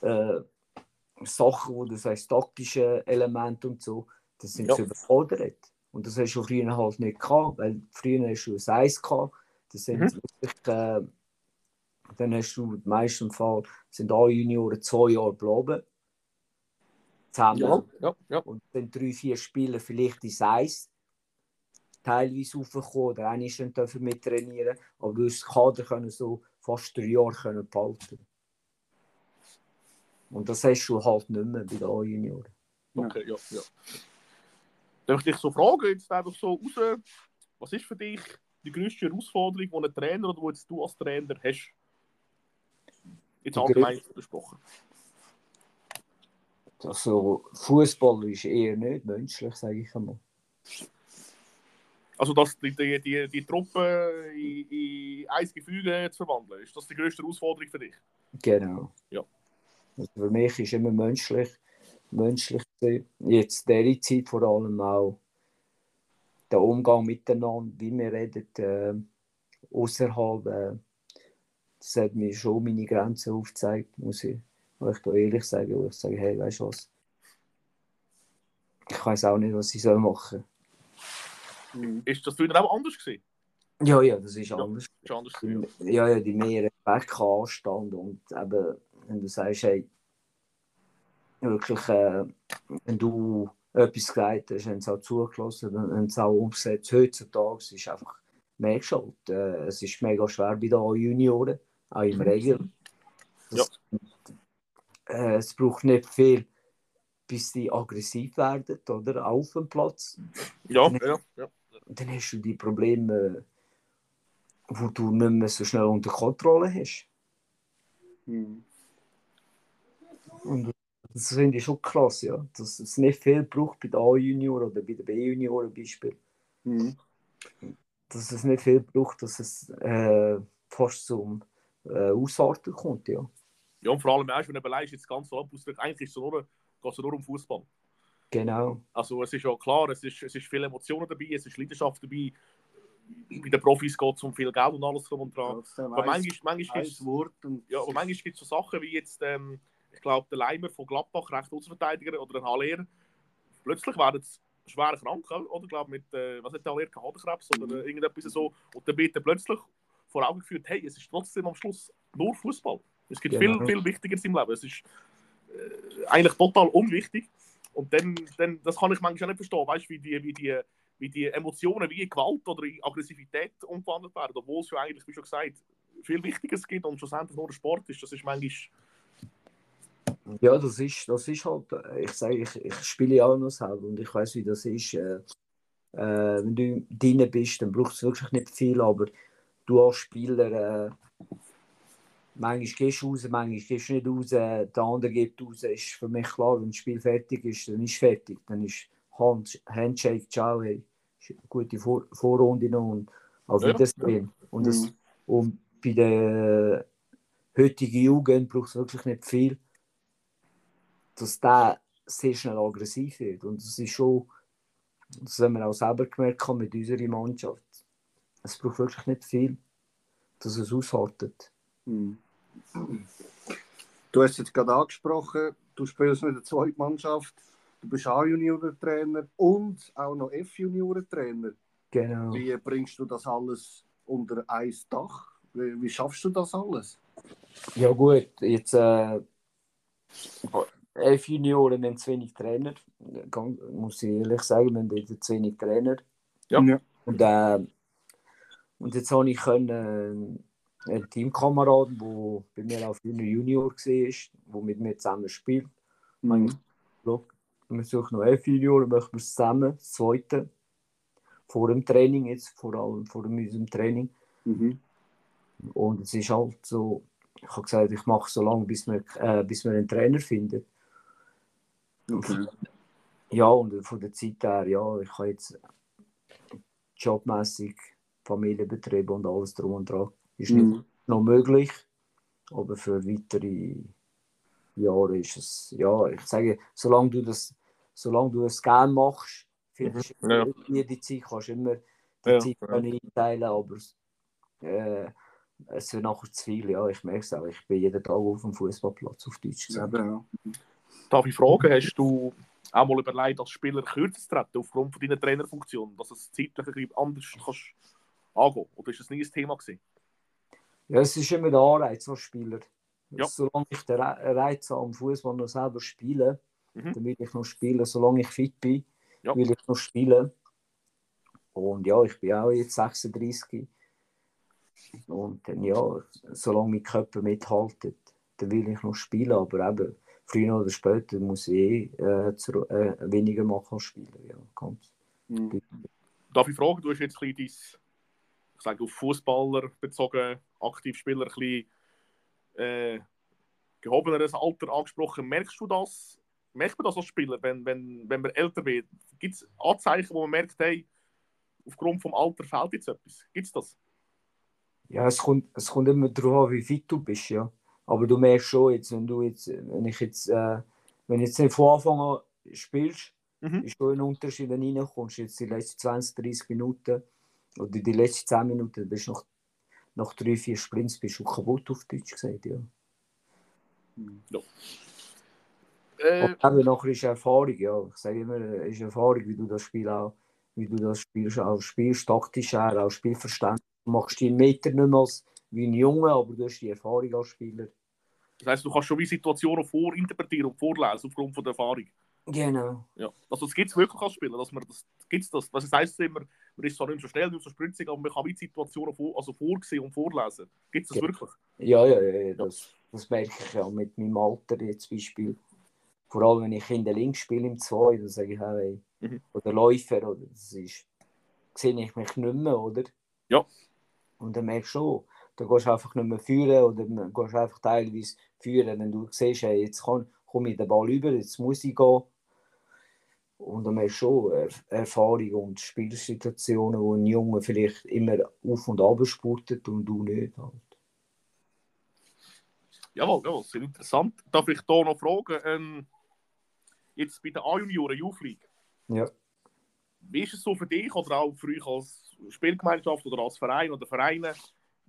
Speaker 3: äh, Sachen, wo du sagst, taktische Elemente und so, das sind
Speaker 2: Ja.
Speaker 3: sie überfordert. Und das hast du früher halt nicht gehabt, weil früher hast du ein Eis gehabt. Das sind
Speaker 2: Mhm.
Speaker 3: wirklich, äh, dann hast du im meisten Fall sind alle Junioren zwei Jahre geblieben. Zusammen.
Speaker 2: Ja, ja, ja.
Speaker 3: Und dann drei, vier Spieler vielleicht ins Eis teilweise raufgekommen oder einige schon dürfen mit trainieren. Aber du hast das Kader können so fast drei Jahre können behalten. Und das hast du halt nicht mehr bei den A-Junioren.
Speaker 2: Okay, ja, ja. Darf ich dich so fragen, jetzt einfach so raus, was ist für dich die größte Herausforderung, die ein Trainer oder jetzt du als Trainer hast? Jetzt
Speaker 3: Die
Speaker 2: allgemein besprochen.
Speaker 3: Also Fußball ist eher nicht menschlich, sage ich einmal.
Speaker 2: Also, dass die, die, die, die Truppe in, in ein Gefüge zu verwandeln, ist das die größte Herausforderung für dich?
Speaker 3: Genau.
Speaker 2: Ja.
Speaker 3: Also für mich ist immer menschlich, menschlich gewesen. jetzt dieser Zeit vor allem auch der Umgang miteinander, wie wir reden, äh, außerhalb, äh, das hat mir schon meine Grenzen aufgezeigt, muss ich euch da ehrlich sagen, wo ich sage, hey, weißt du was, ich weiß auch nicht, was ich soll machen.
Speaker 1: Mhm.
Speaker 2: Ist das früher auch anders gewesen?
Speaker 3: Ja, ja, das ist
Speaker 2: Ja.
Speaker 3: anders.
Speaker 2: Ist anders gewesen,
Speaker 3: Ja, ja, die mehr Respekt Anstand und eben, wenn du sagst, hey, wirklich, äh, wenn du etwas gesagt hast, haben sie auch zugelassen, dann haben sie auch umgesetzt. Heutzutage ist es einfach, du halt, äh, es ist mega schwer bei den Junioren, auch im Regel. Das, äh, es braucht nicht viel, bis die aggressiv werden, oder? Auf dem Platz.
Speaker 2: Ja, ja, ja.
Speaker 3: dann hast du die Probleme, wo du nicht mehr so schnell unter Kontrolle hast.
Speaker 1: Mhm.
Speaker 3: Und das finde ich schon krass, ja. Dass es nicht viel braucht bei den A-Junioren oder bei den B-Junioren Beispiel.
Speaker 1: Mhm.
Speaker 3: Dass es nicht viel braucht, dass es äh, fast zum äh, Ausarten kommt, ja.
Speaker 2: Ja, und vor allem, weißt, wenn du überlegst, jetzt ganz so abwusst, eigentlich ist es nur, geht es nur um Fußball.
Speaker 3: Genau.
Speaker 2: Also es ist ja klar, es ist, es ist viel Emotionen dabei, es ist Leidenschaft dabei. Bei den Profis geht es um viel Geld und alles drum und dran.
Speaker 1: Trotzdem
Speaker 2: Aber
Speaker 1: ein,
Speaker 2: manchmal, manchmal
Speaker 1: ein
Speaker 2: gibt es
Speaker 1: Wort und
Speaker 2: ja, aber manchmal so Sachen wie jetzt, ähm, ich glaube, der Leimer von Gladbach, rechts Außenverteidiger oder ein Haller, plötzlich werden sie schwer krank, oder? Ich glaube, mit, äh, was hat der Haller, gehabt? Oder äh, irgendetwas so. Und dann wird er plötzlich vor Augen geführt, hey, es ist trotzdem am Schluss nur Fußball. Es gibt
Speaker 3: Genau.
Speaker 2: viel, viel Wichtigeres im Leben. Es ist äh, eigentlich total unwichtig. Und dann, dann, das kann ich manchmal nicht verstehen, weißt du, wie die, wie die, wie die Emotionen wie Gewalt oder in Aggressivität umgewandelt werden, obwohl es ja eigentlich, wie schon gesagt, viel Wichtiges gibt und schlussendlich nur der Sport ist. Das ist manchmal,
Speaker 3: Ja, das ist, das ist halt, äh, ich sage, ich, ich spiele ja auch noch selber und ich weiß, wie das ist. Äh, äh, wenn du drin bist, dann braucht es wirklich nicht viel, aber du als Spieler, äh, manchmal gehst du raus, manchmal gehst du nicht raus, der andere geht raus, ist für mich klar, wenn das Spiel fertig ist, dann ist fertig, dann ist Hand, Handshake, ciao, hey, gute Vor Vorrunde noch und auf
Speaker 2: Ja,
Speaker 3: Wiedersehen. Und, das,
Speaker 1: Mhm.
Speaker 3: und bei der heutigen Jugend braucht es wirklich nicht viel dass der sehr schnell aggressiv wird. Und das ist schon, das haben wir auch selber gemerkt mit unserer Mannschaft. Es braucht wirklich nicht viel, dass es aushaltet.
Speaker 1: Mhm. Du hast jetzt gerade angesprochen, du spielst mit der zweiten Mannschaft, du bist auch Juniorentrainer und auch noch F-Juniorentrainer.
Speaker 3: Genau.
Speaker 1: Wie bringst du das alles unter ein Dach. Wie, wie schaffst du das alles?
Speaker 3: Ja gut, jetzt äh, elf Junioren haben zu wenig Trainer. Muss ich ehrlich sagen, wir haben zu wenig Trainer.
Speaker 2: Ja.
Speaker 3: Und, äh, und jetzt habe ich können, äh, einen Teamkameraden, der bei mir auf Junior Junior war, der mit mir zusammen spielt.
Speaker 1: Mhm.
Speaker 3: Wir suchen noch elf Junioren, machen wir es zusammen, das zweite. Vor dem Training, jetzt vor allem vor unserem Training.
Speaker 1: Mhm.
Speaker 3: Und es ist halt so, ich habe gesagt, ich mache so lange, bis wir, äh, bis wir einen Trainer finden.
Speaker 1: Okay.
Speaker 3: Ja, und von der Zeit her, ja, ich habe jetzt jobmäßig Familienbetrieb und alles drum und dran. Ist nicht
Speaker 1: Mhm.
Speaker 3: noch möglich, aber für weitere Jahre ist es, ja, ich sage, solange du das, solange du es gerne machst, findest du
Speaker 2: Ja.
Speaker 3: die Zeit, kannst du immer die
Speaker 2: Ja,
Speaker 3: Zeit
Speaker 2: ja.
Speaker 3: einteilen, aber äh, es wird nachher zu viel, ja, ich merke es auch, ich bin jeden Tag auf dem Fußballplatz auf Deutsch gesagt.
Speaker 1: Eben, ja.
Speaker 2: Darf ich fragen, hast du auch mal überlegt, als Spieler kürzer zu treten, aufgrund von deiner Trainerfunktion, dass du es zeitlich ein bisschen anders kannst angehen Oder ist das nie ein Thema gewesen?
Speaker 3: Ja, es ist immer der Anreiz als Spieler.
Speaker 2: Ja.
Speaker 3: Solange ich den Re- Reiz am Fußball noch selber spielen,
Speaker 2: Mhm.
Speaker 3: dann will ich noch spielen. Solange ich fit bin,
Speaker 2: Ja.
Speaker 3: will ich noch spielen. Und ja, ich bin auch jetzt 36. Und dann ja, solange mein Körper mithaltet, dann will ich noch spielen. Aber eben, früher oder später muss ich eh äh, zu, äh, weniger machen als Spieler. Ja, ganz.
Speaker 1: Mhm.
Speaker 2: Darf ich fragen, du hast jetzt ein bisschen dein, ich sage auf Fußballer bezogen, Aktivspieler, ein bisschen äh, gehobeneres Alter angesprochen. Merkst du das? Merkt man das als Spieler, wenn, wenn, wenn man älter wird? Gibt es Anzeichen, wo man merkt, hey, aufgrund vom Alter fehlt jetzt etwas? Gibt es das?
Speaker 3: Ja, es kommt, es kommt immer darauf an, wie fit du bist, ja. Aber du merkst schon jetzt, wenn du jetzt, wenn ich jetzt, äh, wenn jetzt nicht von Anfang an spielst,
Speaker 2: Mhm.
Speaker 3: ist schon ein Unterschied, wenn du reinkommst. Jetzt die letzten 20, 30 Minuten oder die letzten 10 Minuten, bist du nach, nach drei, vier Sprints bist du kaputt auf Deutsch gesagt, ja.
Speaker 2: Äh,
Speaker 3: Aber nachher ist Erfahrung, ja. Ich sage immer, es ist Erfahrung, wie du das Spiel auch, wie du das spielst, auch spielst, taktisch her, auch Spielverständnis. Du machst die Meter nicht mehr als wie ein Junge, aber du hast die Erfahrung als Spieler.
Speaker 2: Das heisst, du kannst schon wie Situationen vorinterpretieren und vorlesen aufgrund von der Erfahrung.
Speaker 3: Genau.
Speaker 2: Ja. Also das gibt es wirklich als Spieler, dass man das, gibt's das, das heisst immer, man ist zwar nicht so schnell, nicht so spritzig, aber man kann wie die Situationen vor, also vorsehen und vorlesen. Gibt es das
Speaker 3: Ja.
Speaker 2: wirklich?
Speaker 3: Ja, ja, ja, ja, das, das merke ich ja mit meinem Alter jetzt zum Beispiel. Vor allem, wenn ich in der Links spiele im 2, dann sage ich, hey,
Speaker 2: Mhm.
Speaker 3: oder Läufer, oder das ist, sehe ich mich nicht mehr, oder?
Speaker 2: Ja.
Speaker 3: Und dann merkst du schon, da gehst du einfach nicht mehr führen oder dann gehst du einfach teilweise führen, wenn du siehst, hey, jetzt komme ich den Ball über, jetzt muss ich gehen. Und dann merkst du schon äh, Erfahrung und Spielsituationen, wo ein Junge vielleicht immer auf und ab spurtet und du nicht. Halt.
Speaker 2: Jawohl, jawohl, sehr interessant. Darf ich da noch fragen, ähm, jetzt bei den A-Junioren, Youth League,
Speaker 3: Ja.
Speaker 2: wie ist es so für dich oder auch für euch als Spielgemeinschaft oder als Verein oder Vereine,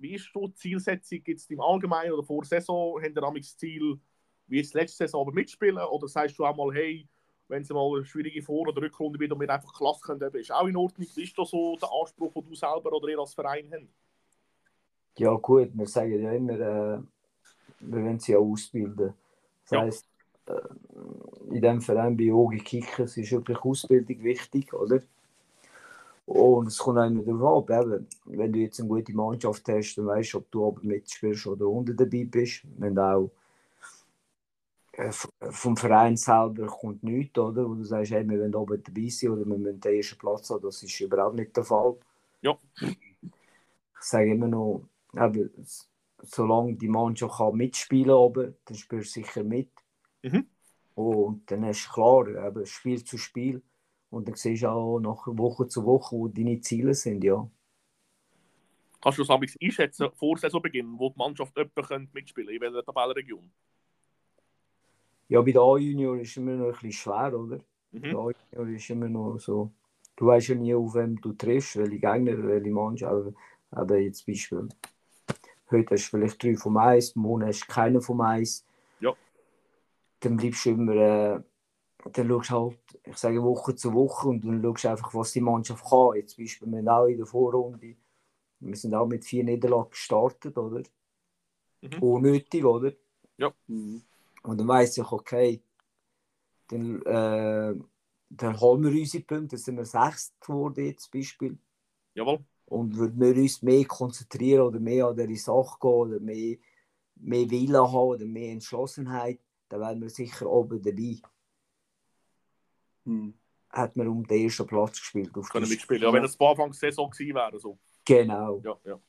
Speaker 2: wie ist so die Zielsetzung jetzt im Allgemeinen oder vor der Saison? Habt ihr das Ziel, wie jetzt letzte Saison aber mitspielen? Oder sagst du auch mal, hey, wenn es mal eine schwierige Vor- oder Rückrunde wird und wir einfach Klasse können, ist auch in Ordnung? Wie ist das so der Anspruch, den du selber oder ihr als Verein habt?
Speaker 3: Ja, gut, wir sagen ja immer, äh, wir wollen sie ja ausbilden. Das
Speaker 2: Ja.
Speaker 3: heisst, äh, in dem Verein bei Ogi Kickers ist wirklich Ausbildung wichtig, oder? Und es kommt auch immer darauf ab, eben, wenn du jetzt eine gute Mannschaft hast, dann weißt du, ob du oben mitspielst oder unten dabei bist. Wenn du auch äh, vom Verein selber kommt nichts, oder? Wo du sagst, hey, wir wollen oben dabei sein oder wir müssen den ersten Platz haben, das ist überhaupt nicht der Fall.
Speaker 2: Ja.
Speaker 3: Ich sage immer noch, eben, solange die Mannschaft kann mitspielen oben, dann spielst du sicher mit.
Speaker 2: Mhm.
Speaker 3: Und dann ist klar, eben, Spiel zu Spiel. Und dann siehst du auch nach Woche zu Woche, wo deine Ziele sind, ja.
Speaker 2: Kannst du das amigs einschätzen vor Saisonbeginn, wo die Mannschaft jemanden könnte mitspielen in welcher Tabellenregion?
Speaker 3: Ja, bei der A-Junior ist es immer noch ein bisschen schwer, oder?
Speaker 2: Mhm.
Speaker 3: Der A-Junior ist immer noch so. Du weißt ja nie, auf wem du triffst, welche Gegner, welche Mannschaft. Aber, aber jetzt Beispiel. Heute hast du vielleicht drei vom Eis, morgen hast du keinen vom Eis.
Speaker 2: Ja.
Speaker 3: Dann bleibst du immer, äh, dann schaust du halt, ich sage Woche zu Woche und dann schaust du einfach, was die Mannschaft kann. Jetzt Beispiel, wir auch in der Vorrunde Wir sind auch mit vier Niederlagen gestartet, oder?
Speaker 2: Mhm.
Speaker 3: Unnötig, oder?
Speaker 1: Mhm.
Speaker 3: Und dann weiss ich, okay, dann, äh, dann holen wir unsere Punkte, dann sind wir sechst geworden jetzt zum Beispiel.
Speaker 2: Jawohl.
Speaker 3: Und würden wir uns mehr konzentrieren oder mehr an diese Sache gehen oder mehr, mehr Willen haben oder mehr Entschlossenheit, dann wären wir sicher oben dabei.
Speaker 1: Mhm.
Speaker 3: Hat man um den ersten Platz gespielt. Auf
Speaker 2: Können mitspielen. Ja, wenn es vor Anfang Saison gewesen wäre. So.
Speaker 3: Genau,
Speaker 2: Ja, ja.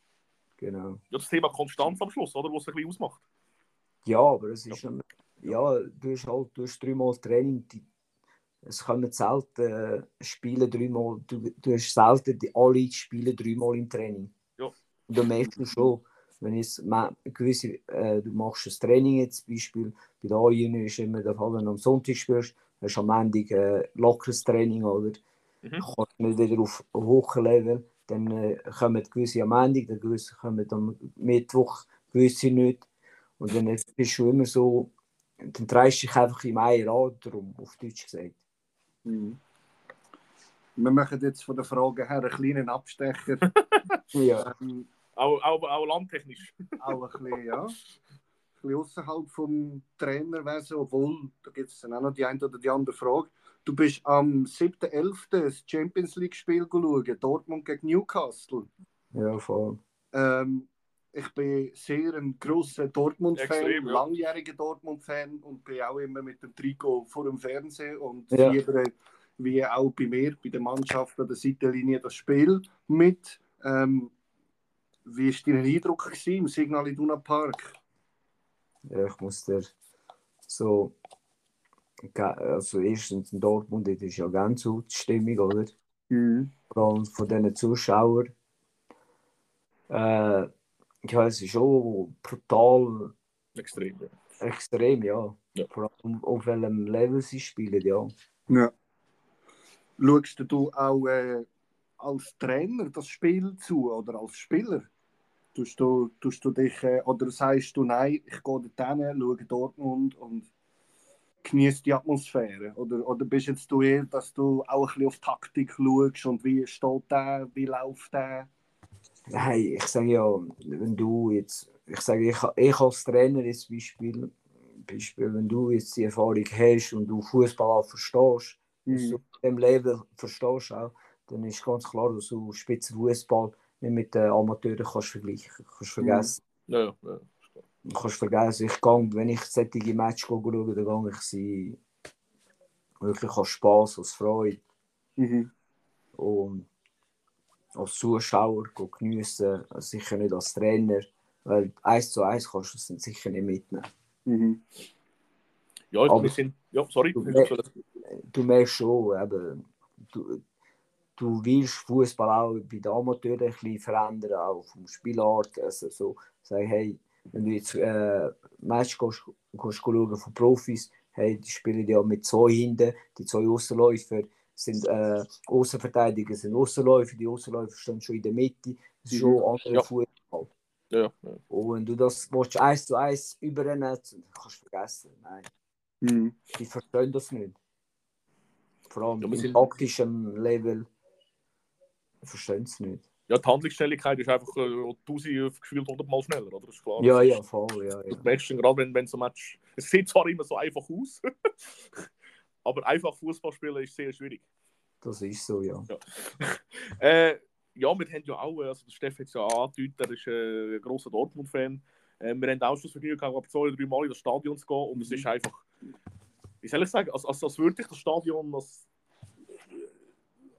Speaker 3: genau.
Speaker 2: ja, das Thema Konstanz am Schluss, oder? Was es ein bisschen ausmacht.
Speaker 3: Ja, aber es ist mehr, ja, du hast halt du hast dreimal Training. Die, es kommen selten äh, Spiele dreimal. Du, du hast selten die, alle Spiele dreimal im Training.
Speaker 2: Ja.
Speaker 3: Und dann merkst du schon, wenn ma- gewisse, äh, du machst ein Training jetzt, zum Beispiel bei der A-Junior ist immer der Fall, wenn du am Sonntag spielst, hast am Ende äh, lockeres Training, oder?
Speaker 2: Mhm.
Speaker 3: Kommst nicht wieder auf ein hohes Level, dann äh, kommen gewisse am Ende, dann gewisse kommen am Mittwoch, gewisse nicht. Und dann bist du immer so, dann drehst du dich einfach im Eierrad drum, auf Deutsch gesagt.
Speaker 1: Mhm. Wir machen jetzt von der Frage her einen kleinen Abstecher.
Speaker 3: Ja.
Speaker 1: ähm,
Speaker 2: Auch, auch, auch landtechnisch.
Speaker 1: auch ein bisschen, ja. Bisschen außerhalb vom Trainerwesen, obwohl, da gibt es dann auch noch die eine oder die andere Frage. Du bist am 7.11. das Champions League-Spiel schauen, Dortmund gegen Newcastle.
Speaker 3: Ja, voll.
Speaker 1: Ähm, ich bin sehr ein grosser Dortmund-Fan,
Speaker 2: ja.
Speaker 1: langjähriger Dortmund-Fan und bin auch immer mit dem Trikot vor dem Fernsehen und
Speaker 3: Ja.
Speaker 1: fiebere, wie auch bei mir, bei der Mannschaft an der Seitenlinie, das Spiel mit. Ähm, wie war dein Eindruck gewesen im Signal Iduna Park?
Speaker 3: Ja, ich muss dir so. Also, erstens in Dortmund, das ist ja ganz gut die Stimmung, oder? Vor allem von diesen Zuschauern. Äh, ja, es ist schon brutal
Speaker 2: Extrem. Ja.
Speaker 3: extrem, ja.
Speaker 2: Ja.
Speaker 3: Vor allem auf welchem Level sie spielen, ja.
Speaker 1: Ja. Schaust du auch äh, als Trainer das Spiel zu oder als Spieler? Tust du, tust du dich, äh, oder sagst du, nein, ich gehe dorthin, schaue Dortmund und genieße die Atmosphäre? Oder, oder bist jetzt du eher, dass du auch ein bisschen auf Taktik schaust und wie steht der, wie läuft der?
Speaker 3: Hey, ich sage ja, wenn du jetzt, ich sage, ich, ich als Trainer jetzt Beispiel, Beispiel, wenn du jetzt die Erfahrung hast und du Fußball auch verstehst, du auf dem Level verstehst auch, dann ist ganz klar, dass du Spitzenfußball nicht mit den Amateuren kannst vergleichen. Kannst vergessen.
Speaker 2: Ja, ja,
Speaker 3: kannst vergessen, ich gehe, wenn ich solche Matches schaue, dann gehe ich sie wirklich aus Spass, aus Freude
Speaker 1: Mhm.
Speaker 3: und als Zuschauer geniessen, sicher nicht als Trainer, weil eins zu eins kannst du es sicher nicht mitnehmen.
Speaker 1: Mhm.
Speaker 2: Ja, ich,
Speaker 3: Aber-
Speaker 2: wir sind. Ja, sorry.
Speaker 3: Du-
Speaker 2: das-
Speaker 3: Du merkst schon, eben, du, du willst Fußball auch bei den Amateuren ein bisschen verändern, auch vom Spielart. Also so, sagen, hey, wenn du jetzt äh, Match gehst, gehst schauen von Profis, hey, die spielen ja mit zwei hinten, die zwei Außenläufer sind äh, Außenverteidiger, sind Außenläufer, die Außenläufer stehen schon in der Mitte. Das ist schon ein anderer
Speaker 2: Ja.
Speaker 3: Fußball.
Speaker 2: Ja, ja.
Speaker 3: Und wenn du das willst, eins zu eins übernehmen, dann kannst du vergessen. Nein,
Speaker 1: Mhm.
Speaker 3: die verstehen das nicht. Vor allem
Speaker 2: Ja,
Speaker 3: im taktischen Level verstehen sie nicht.
Speaker 2: ja, die Handlungsschnelligkeit ist einfach äh, 1000 gefühlt 100 Mal schneller, oder? Das ist klar.
Speaker 3: Ja, ja, voll, ja, ja.
Speaker 2: Das merkst du gerade, wenn, wenn so ein Match. Es sieht zwar immer so einfach aus, aber einfach Fußball spielen ist sehr schwierig.
Speaker 3: Das ist so, ja.
Speaker 2: Äh, ja, wir haben ja auch, also der Steff hat es ja angedeutet, er ist äh, ein grosser Dortmund-Fan. Äh, wir haben auch schon das Vergnügen gehabt, ab zwei oder drei Mal in das Stadion zu gehen und es ist einfach, wie soll ich sagen, als, als, als würde ich das Stadion, als,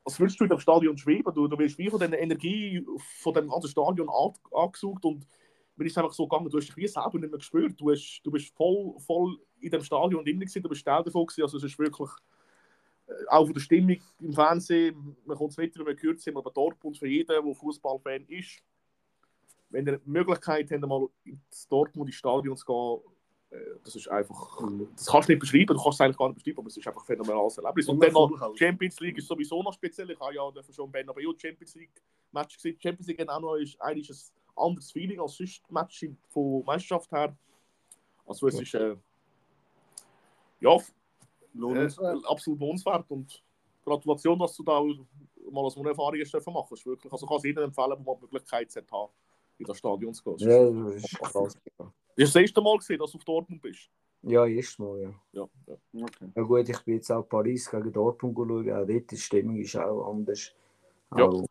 Speaker 2: als würdest du in dem Stadion schweben, du, du wirst wie von dieser Energie von dem ganzen Stadion an, angesaugt und mir ist einfach so gegangen, du hast dich wie selber nicht mehr gespürt, du, hast, du bist voll, voll in dem Stadion drin gewesen, du bist Teil davon gewesen, also es ist wirklich äh, auch von der Stimmung im Fernsehen, man kommt es mit, wenn man gehört, sind aber Dortmund für jeden, der Fußballfan ist. Wenn ihr die Möglichkeit habt, mal ins Dortmund ins Stadion zu gehen, das ist einfach, das kannst du nicht beschreiben, du kannst es eigentlich gar nicht beschreiben, aber es ist einfach ein phänomenales Erlebnis. Und
Speaker 1: Immer
Speaker 2: dann noch
Speaker 1: halt.
Speaker 2: Champions League ist sowieso noch speziell. Ich habe ja schon Bernabeu Champions League Match gesehen. Champions League auch noch ist eigentlich ein anderes Feeling als sonst Match von Meisterschaft her. Also es
Speaker 3: Ja.
Speaker 2: ist äh, ja,
Speaker 1: Lohnenswert.
Speaker 2: äh, absolut lohnenswert und Gratulation, dass du da mal als Unerfahrungen dürfen machen. Ist wirklich, also kann es jedem empfehlen, der mal die Möglichkeit hat, in das Stadion zu gehen.
Speaker 3: Ja, das ist krass. Ja,
Speaker 2: Das ist das erste Mal gesehen, dass du auf Dortmund bist.
Speaker 3: ja erst mal, ja.
Speaker 2: Ja, ja.
Speaker 1: Okay.
Speaker 3: Ja gut, ich bin jetzt auch Paris gegen Dortmund schauen. Auch dort die Stimmung ist auch anders.
Speaker 2: Ja.
Speaker 3: Auch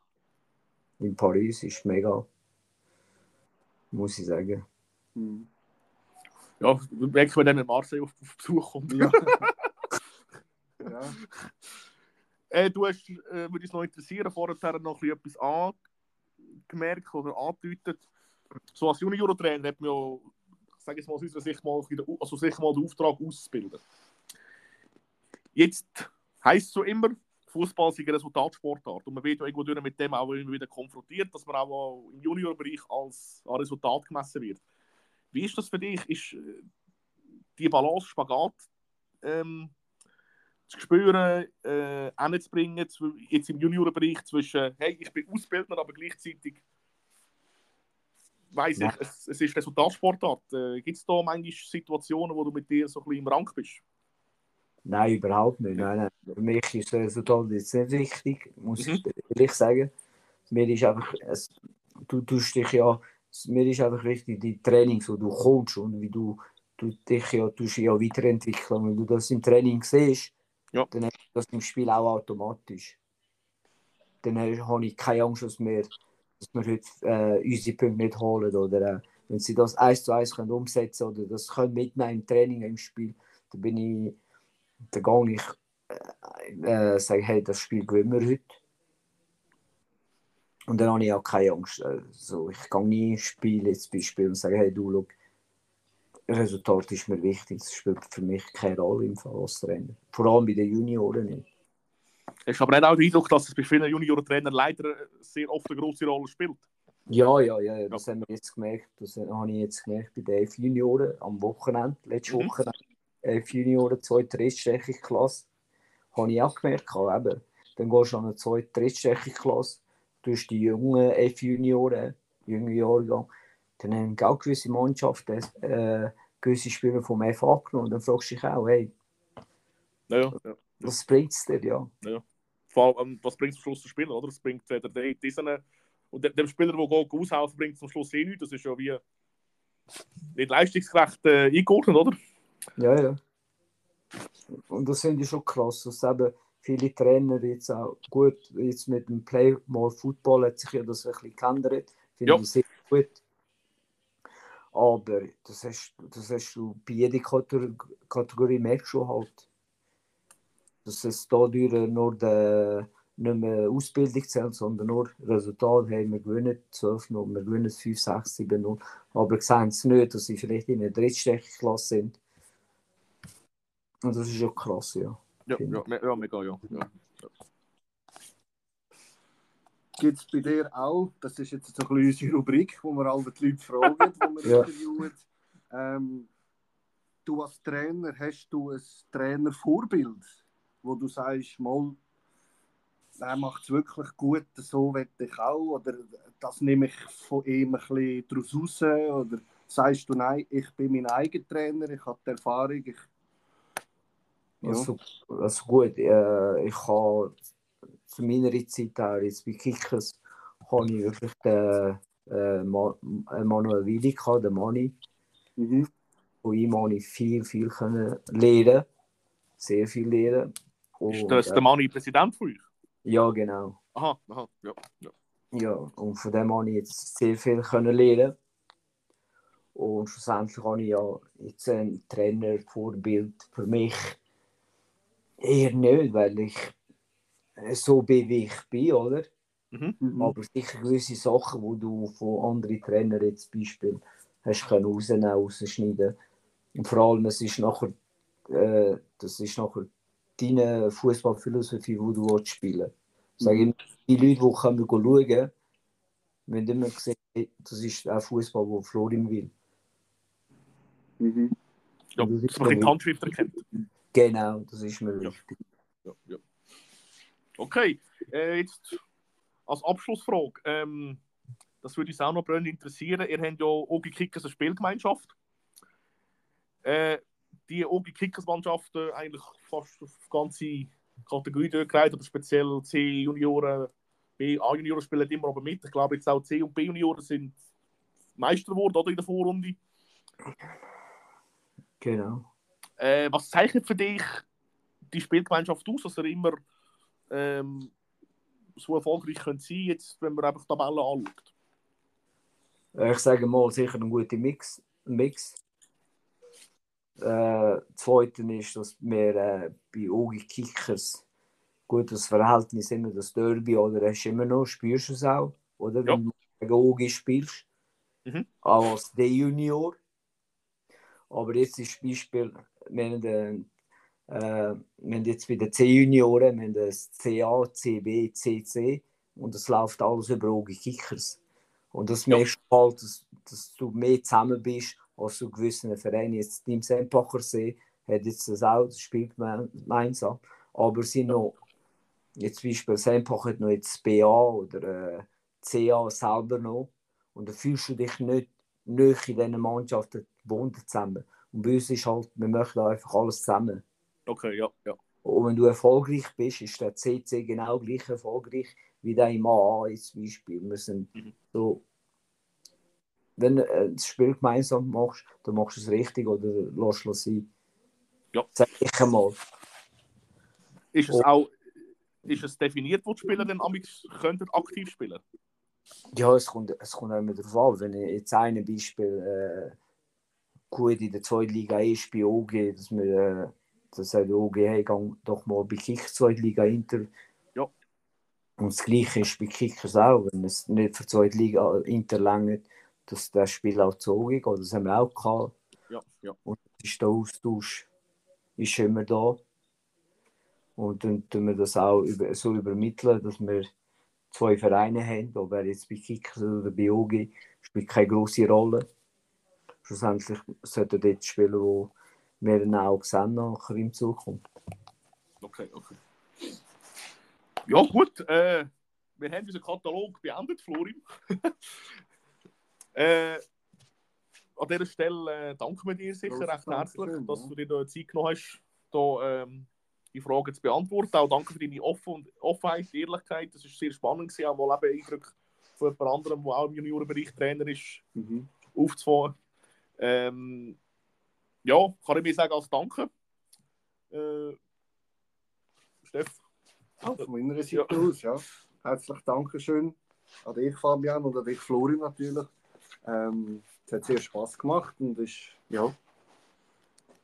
Speaker 3: in Paris ist mega. Muss ich sagen.
Speaker 1: Mhm.
Speaker 2: ja merken wir dann, wenn Marseille auf, auf Besuch kommt.
Speaker 1: Ja. ja.
Speaker 2: Äh, du hast, äh, würde uns noch interessieren, vorher noch etwas angemerkt oder angedeutet. So als Junior-Trainer hat man ja, ich sage jetzt mal aus unserer Sicht mal, also sicher mal den Auftrag auszubilden. Jetzt heisst es so immer, Fußball sei eine Resultatsportart. Und man wird ja irgendwo mit dem auch immer wieder konfrontiert, dass man auch im Juniorbereich als Resultat gemessen wird. Wie ist das für dich? Ist äh, die Balance Spagat ähm, zu spüren, äh, hinzubringen, zw- jetzt im Juniorenbereich zwischen, hey, ich bin Ausbildner, aber gleichzeitig weiß
Speaker 3: Ja.
Speaker 2: ich, es, es ist Resultatsportart. Äh, Gibt es da manchmal Situationen, wo du mit dir so ein bisschen im Rang bist?
Speaker 3: Nein, überhaupt nicht. Nein, nein. Für mich ist das Resultat jetzt nicht wichtig, muss
Speaker 2: Mhm.
Speaker 3: ich ehrlich sagen. Mir ist einfach, es, du tust dich ja, mir ist einfach wichtig, die Trainings, wo du kommst und wie du, du dich ja, tust ja weiterentwickeln. Wenn du das im Training siehst,
Speaker 2: Ja.
Speaker 3: dann hast du das im Spiel auch automatisch. Dann habe ich keine Angst, dass wir, dass wir heute äh, unsere Punkte nicht holen. Oder äh, wenn sie das eins zu eins können umsetzen oder das können mitnehmen im Training, im Spiel, dann bin ich dann gehe ich äh, äh, sage, hey, das Spiel gewinnen wir heute. Und dann habe ich auch keine Angst. Also, ich gehe nie ins Spiel jetzt Beispiel und sage, hey, du, schau, Resultat ist mir wichtig. Das spielt für mich keine Rolle im Fall als Trainer. Vor allem bei den Junioren nicht.
Speaker 2: Hast du aber nicht auch den Eindruck, dass es bei vielen Juniorentrainern leider sehr oft eine große Rolle spielt?
Speaker 3: Ja, ja, ja, ja, das haben wir jetzt gemerkt. Das habe ich jetzt gemerkt bei den elf Junioren am Wochenende, letztes
Speaker 2: Mhm.
Speaker 3: Wochenende. Elf Junioren, zweite, drittstechige Klasse. Habe ich auch gemerkt. Eben. Dann gehst du an eine zweite, drittstechige Klasse. Du hast die jungen elf Junioren, jungen Jahrgang. Dann haben auch gewisse Mannschaften äh, gewisse Spieler vom F angenommen. Und dann fragst du dich auch, hey,
Speaker 2: Ja, ja. ja.
Speaker 3: was bringt es dir? Ja.
Speaker 2: Vor allem, was bringt es am Schluss der Spieler, oder? Es bringt weder den, diesen und dem- Spieler, der geht aushelfen, bringt es am Schluss eh nichts. Das ist ja wie nicht leistungsgerecht äh, eingeordnet, oder?
Speaker 3: Ja, ja. Und das finde ich schon krass, dass eben viele Trainer jetzt auch gut, jetzt mit dem Play More Football hat sich ja das ein bisschen geändert. Finde
Speaker 2: Ja.
Speaker 3: ich sehr gut. Aber das hast, das hast du bei jeder Kategorie, Kategorie merkst du halt, dass es dadurch nur der, nicht mehr Ausbildung zählt, sondern nur Resultat. Hey, wir gewinnen 12 0, wir gewinnen 5, 6, 7 0. Aber sehen es nicht, dass sie vielleicht in einer Drittstechklasse sind. Und das ist ja krass, ja.
Speaker 2: Ja, ja, ja mega, ja. ja.
Speaker 1: Gibt es bei dir auch, das ist jetzt so ein bisschen unsere Rubrik, wo wir alle die Leute fragen, die wir
Speaker 3: Ja.
Speaker 1: interviewen. Ähm, du als Trainer, hast du ein Trainervorbild, wo du sagst, mal, der macht es wirklich gut, so will ich auch, oder das nehme ich von ihm ein bisschen daraus raus, oder sagst du, nein, ich bin mein eigener Trainer, ich habe die Erfahrung, ich... Ja.
Speaker 3: Also, also gut, äh, ich habe zu meiner Zeit auch jetzt bei Kickers habe ich wirklich den äh, Ma Manuel Willi gehabt, den Mani.
Speaker 1: Mhm.
Speaker 3: Von ihm habe ich viel, viel können lernen. Sehr viel lernen.
Speaker 2: Ist
Speaker 3: Und,
Speaker 2: das
Speaker 3: äh,
Speaker 2: der Manni Präsident von euch?
Speaker 3: ja, genau.
Speaker 2: Aha, aha, ja. ja.
Speaker 3: Ja, und von dem habe ich jetzt sehr viel können lernen. Und schlussendlich habe ich ja jetzt ein Trainervorbild für mich eher nicht, weil ich so bin, wie ich bin, oder?
Speaker 2: Mhm.
Speaker 1: Mhm.
Speaker 3: Aber sicher gewisse Sachen, die du von anderen Trainern jetzt Beispiel hast können rausnehmen, rausschneiden. Und vor allem, es ist nachher, äh, das ist nachher deine Fußballphilosophie, die du willst spielen Sag
Speaker 1: Mhm.
Speaker 3: die Leute, die kommen schauen, wenn immer sehen, hey, das ist auch Fußball, wo Florin will.
Speaker 1: Mhm.
Speaker 2: ja.
Speaker 3: Das ist
Speaker 2: Dass man die Handschrift erkennt.
Speaker 3: Genau, das ist mir
Speaker 2: Ja.
Speaker 3: wichtig.
Speaker 2: Ja, ja. Okay, äh, jetzt als Abschlussfrage. Ähm, das würde uns auch noch brennend interessieren. Ihr habt ja Ogi Kickers eine Spielgemeinschaft. Äh, die Ogi Kickers Mannschaft äh, eigentlich fast auf ganze Kategorie durchgereicht, aber speziell C-Junioren, B-A-Junioren spielen immer aber mit. Ich glaube, jetzt auch C- und B-Junioren sind Meister geworden oder in der Vorrunde.
Speaker 3: Genau.
Speaker 2: Äh, was zeichnet für dich die Spielgemeinschaft aus, dass er immer ähm, so erfolgreich könnte sein jetzt, wenn man einfach die Tabelle anschaut?
Speaker 3: Ich sage mal, sicher ein guter Mix. Mix. Äh, zweitens ist, dass wir äh, bei Ogi Kickers gutes Verhältnis immer das Derby oder hast du immer noch, spürst du es auch, oder?
Speaker 2: Ja.
Speaker 3: Wenn du gegen Ogi spielst.
Speaker 2: Mhm.
Speaker 3: Als D-Junior. Aber jetzt ist das Beispiel, wir haben, äh, äh, wir haben jetzt bei den C-Junioren, wir haben das CA, CB, CC und es läuft alles über Ogi Kickers. Und das
Speaker 2: Ja.
Speaker 3: merkst du halt, dass, dass du mehr zusammen bist als du gewissen Vereinen. Jetzt Team Sempacher See hat jetzt das auch, das spielt geme- gemeinsam. Aber sind noch, jetzt zum Beispiel Sempacher hat noch jetzt das BA oder äh, CA selber noch. Und da fühlst du dich nicht näher in diesen Mannschaften gebunden zusammen. Und bei uns ist halt, wir möchten einfach alles zusammen.
Speaker 2: Okay, ja, ja.
Speaker 3: Und wenn du erfolgreich bist, ist der CC genau gleich erfolgreich wie AA jetzt zum Beispiel. Wir sind
Speaker 2: Mhm.
Speaker 3: so, wenn du äh, das Spiel gemeinsam machst, dann machst du es richtig oder lässt es sein.
Speaker 2: Ja.
Speaker 3: Sag ich einmal.
Speaker 2: Ist es auch ist es definiert, wo die Spieler dann amix könnten aktiv spielen?
Speaker 3: Ja, es kommt, es kommt auch immer darauf an. Wenn ich jetzt ein Beispiel äh, gut in der zweiten Liga ist bei OG, dass wir äh, dass sagt OG, hey, gang doch mal bei Kick zweite Liga Inter.
Speaker 2: Ja.
Speaker 3: Und das Gleiche ist bei Kickers auch, wenn es nicht für die zweite Liga Inter längert, dass das Spiel auch zu OG geht. Das haben wir auch gehabt.
Speaker 2: Ja, ja.
Speaker 3: Und ist der Austausch ist immer da. Und dann tun wir das auch über, so übermitteln, dass wir zwei Vereine haben, ob er jetzt bei Kickers oder bei OG, spielt keine große Rolle. Schlussendlich sollten dort spielen, wo wir dann auch sehen nachher in Zukunft.
Speaker 2: Okay, okay. Ja, gut. Äh, wir haben unseren Katalog beendet, Florin. äh, an dieser Stelle äh, danken wir dir sicher recht herzlich,
Speaker 1: Dankeschön,
Speaker 2: dass
Speaker 1: ja.
Speaker 2: du dir da Zeit genommen hast, da, ähm, die Fragen zu beantworten. Auch danke für deine Offen und Offenheit, Ehrlichkeit. Das war sehr spannend, gewesen, auch mal eben Eindrücke von jemand anderem, der auch im Juniorenbereich Trainer ist,
Speaker 1: Mhm.
Speaker 2: aufzufahren. Ähm, ja, kann ich mir sagen als Danke. Äh, Steff,
Speaker 1: Auch von meiner Seite aus, ja. Herzlich Dankeschön an dich, Fabian, und an dich, Florin, natürlich. Ähm, es hat sehr Spaß gemacht und ist ja,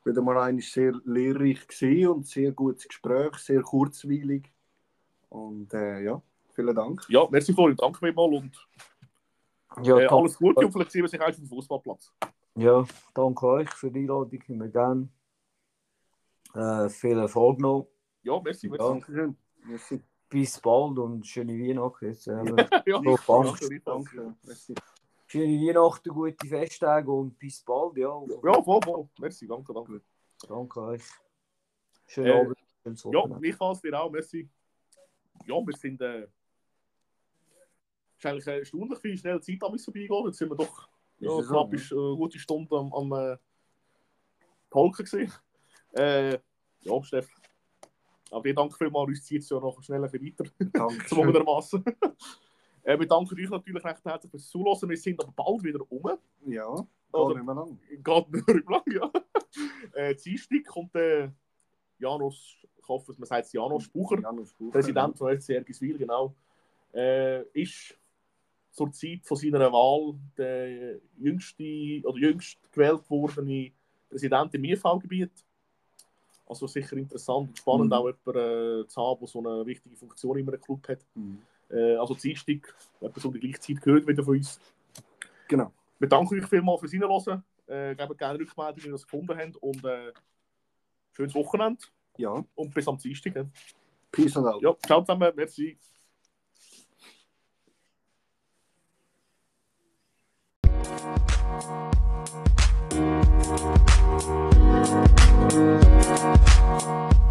Speaker 1: wieder mal eigentlich sehr lehrreich gewesen und sehr gutes Gespräch, sehr kurzweilig. Und äh, ja, vielen Dank.
Speaker 2: Ja, merci Florian, danke vielmals und
Speaker 3: Ja,
Speaker 2: äh, alles Gute und vielleicht sehen wir sich auch auf dem Fußballplatz.
Speaker 3: Ja, danke euch für die Einladung, immer gerne. Äh, viel Erfolg noch.
Speaker 2: Ja, merci. merci.
Speaker 1: Dankeschön. Merci.
Speaker 3: Bis bald und schöne Weihnachten. Jetzt, äh,
Speaker 2: ja,
Speaker 3: So,
Speaker 2: danke.
Speaker 1: Danke. Merci.
Speaker 3: schöne Weihnachten, gute Festtage und bis bald. Ja,
Speaker 2: Ja, voll, voll. Merci, danke, danke.
Speaker 3: danke euch. Schönen
Speaker 2: Äh,
Speaker 3: Abend. schönes
Speaker 2: Ja, gleichfalls dir auch, merci. Ja, wir sind. Äh, ist eigentlich äh, erstaunlich, wie schnell die Zeit an uns vorbeigeht. Jetzt sind wir doch ja,
Speaker 1: Ist
Speaker 2: knapp
Speaker 1: ja?
Speaker 2: ist, äh, eine gute Stunde am, am äh, Tolken gewesen. Äh, ja, Steff. Aber dir danke vielmals, uns zieht es ja noch schnell weiter. Zwungenermassen. äh, wir danken euch natürlich recht herzlich fürs Zuhören. Wir sind aber bald wieder um.
Speaker 1: Ja,
Speaker 2: Oder-
Speaker 1: gar nicht mehr lang.
Speaker 2: Geht nicht mehr lang, ja. äh, Dienstag kommt der Janos, ich hoffe, man sagt Janos Bucher,
Speaker 1: Janus Bucher,
Speaker 2: Präsident von FC Ergiswil, genau, äh, ist zur Zeit von seiner Wahl der jüngste oder jüngst gewählt wordene Präsident im IFV-Gebiet. Also sicher interessant und spannend,
Speaker 1: Mhm.
Speaker 2: auch jemanden äh, zu haben, der so eine wichtige Funktion in einem Club hat.
Speaker 1: Mhm.
Speaker 2: Äh, also Dienstag, etwa so um die gleiche Zeit gehört wieder von uns.
Speaker 1: Genau.
Speaker 2: Wir danken euch vielmals fürs Reinhören. Äh, geben gerne Rückmeldungen, wie ihr das gefunden habt. Und äh, schönes Wochenende
Speaker 1: Ja,
Speaker 2: und bis am Dienstag.
Speaker 1: Peace and out.
Speaker 2: Ja, ciao zusammen. Merci. Thank you.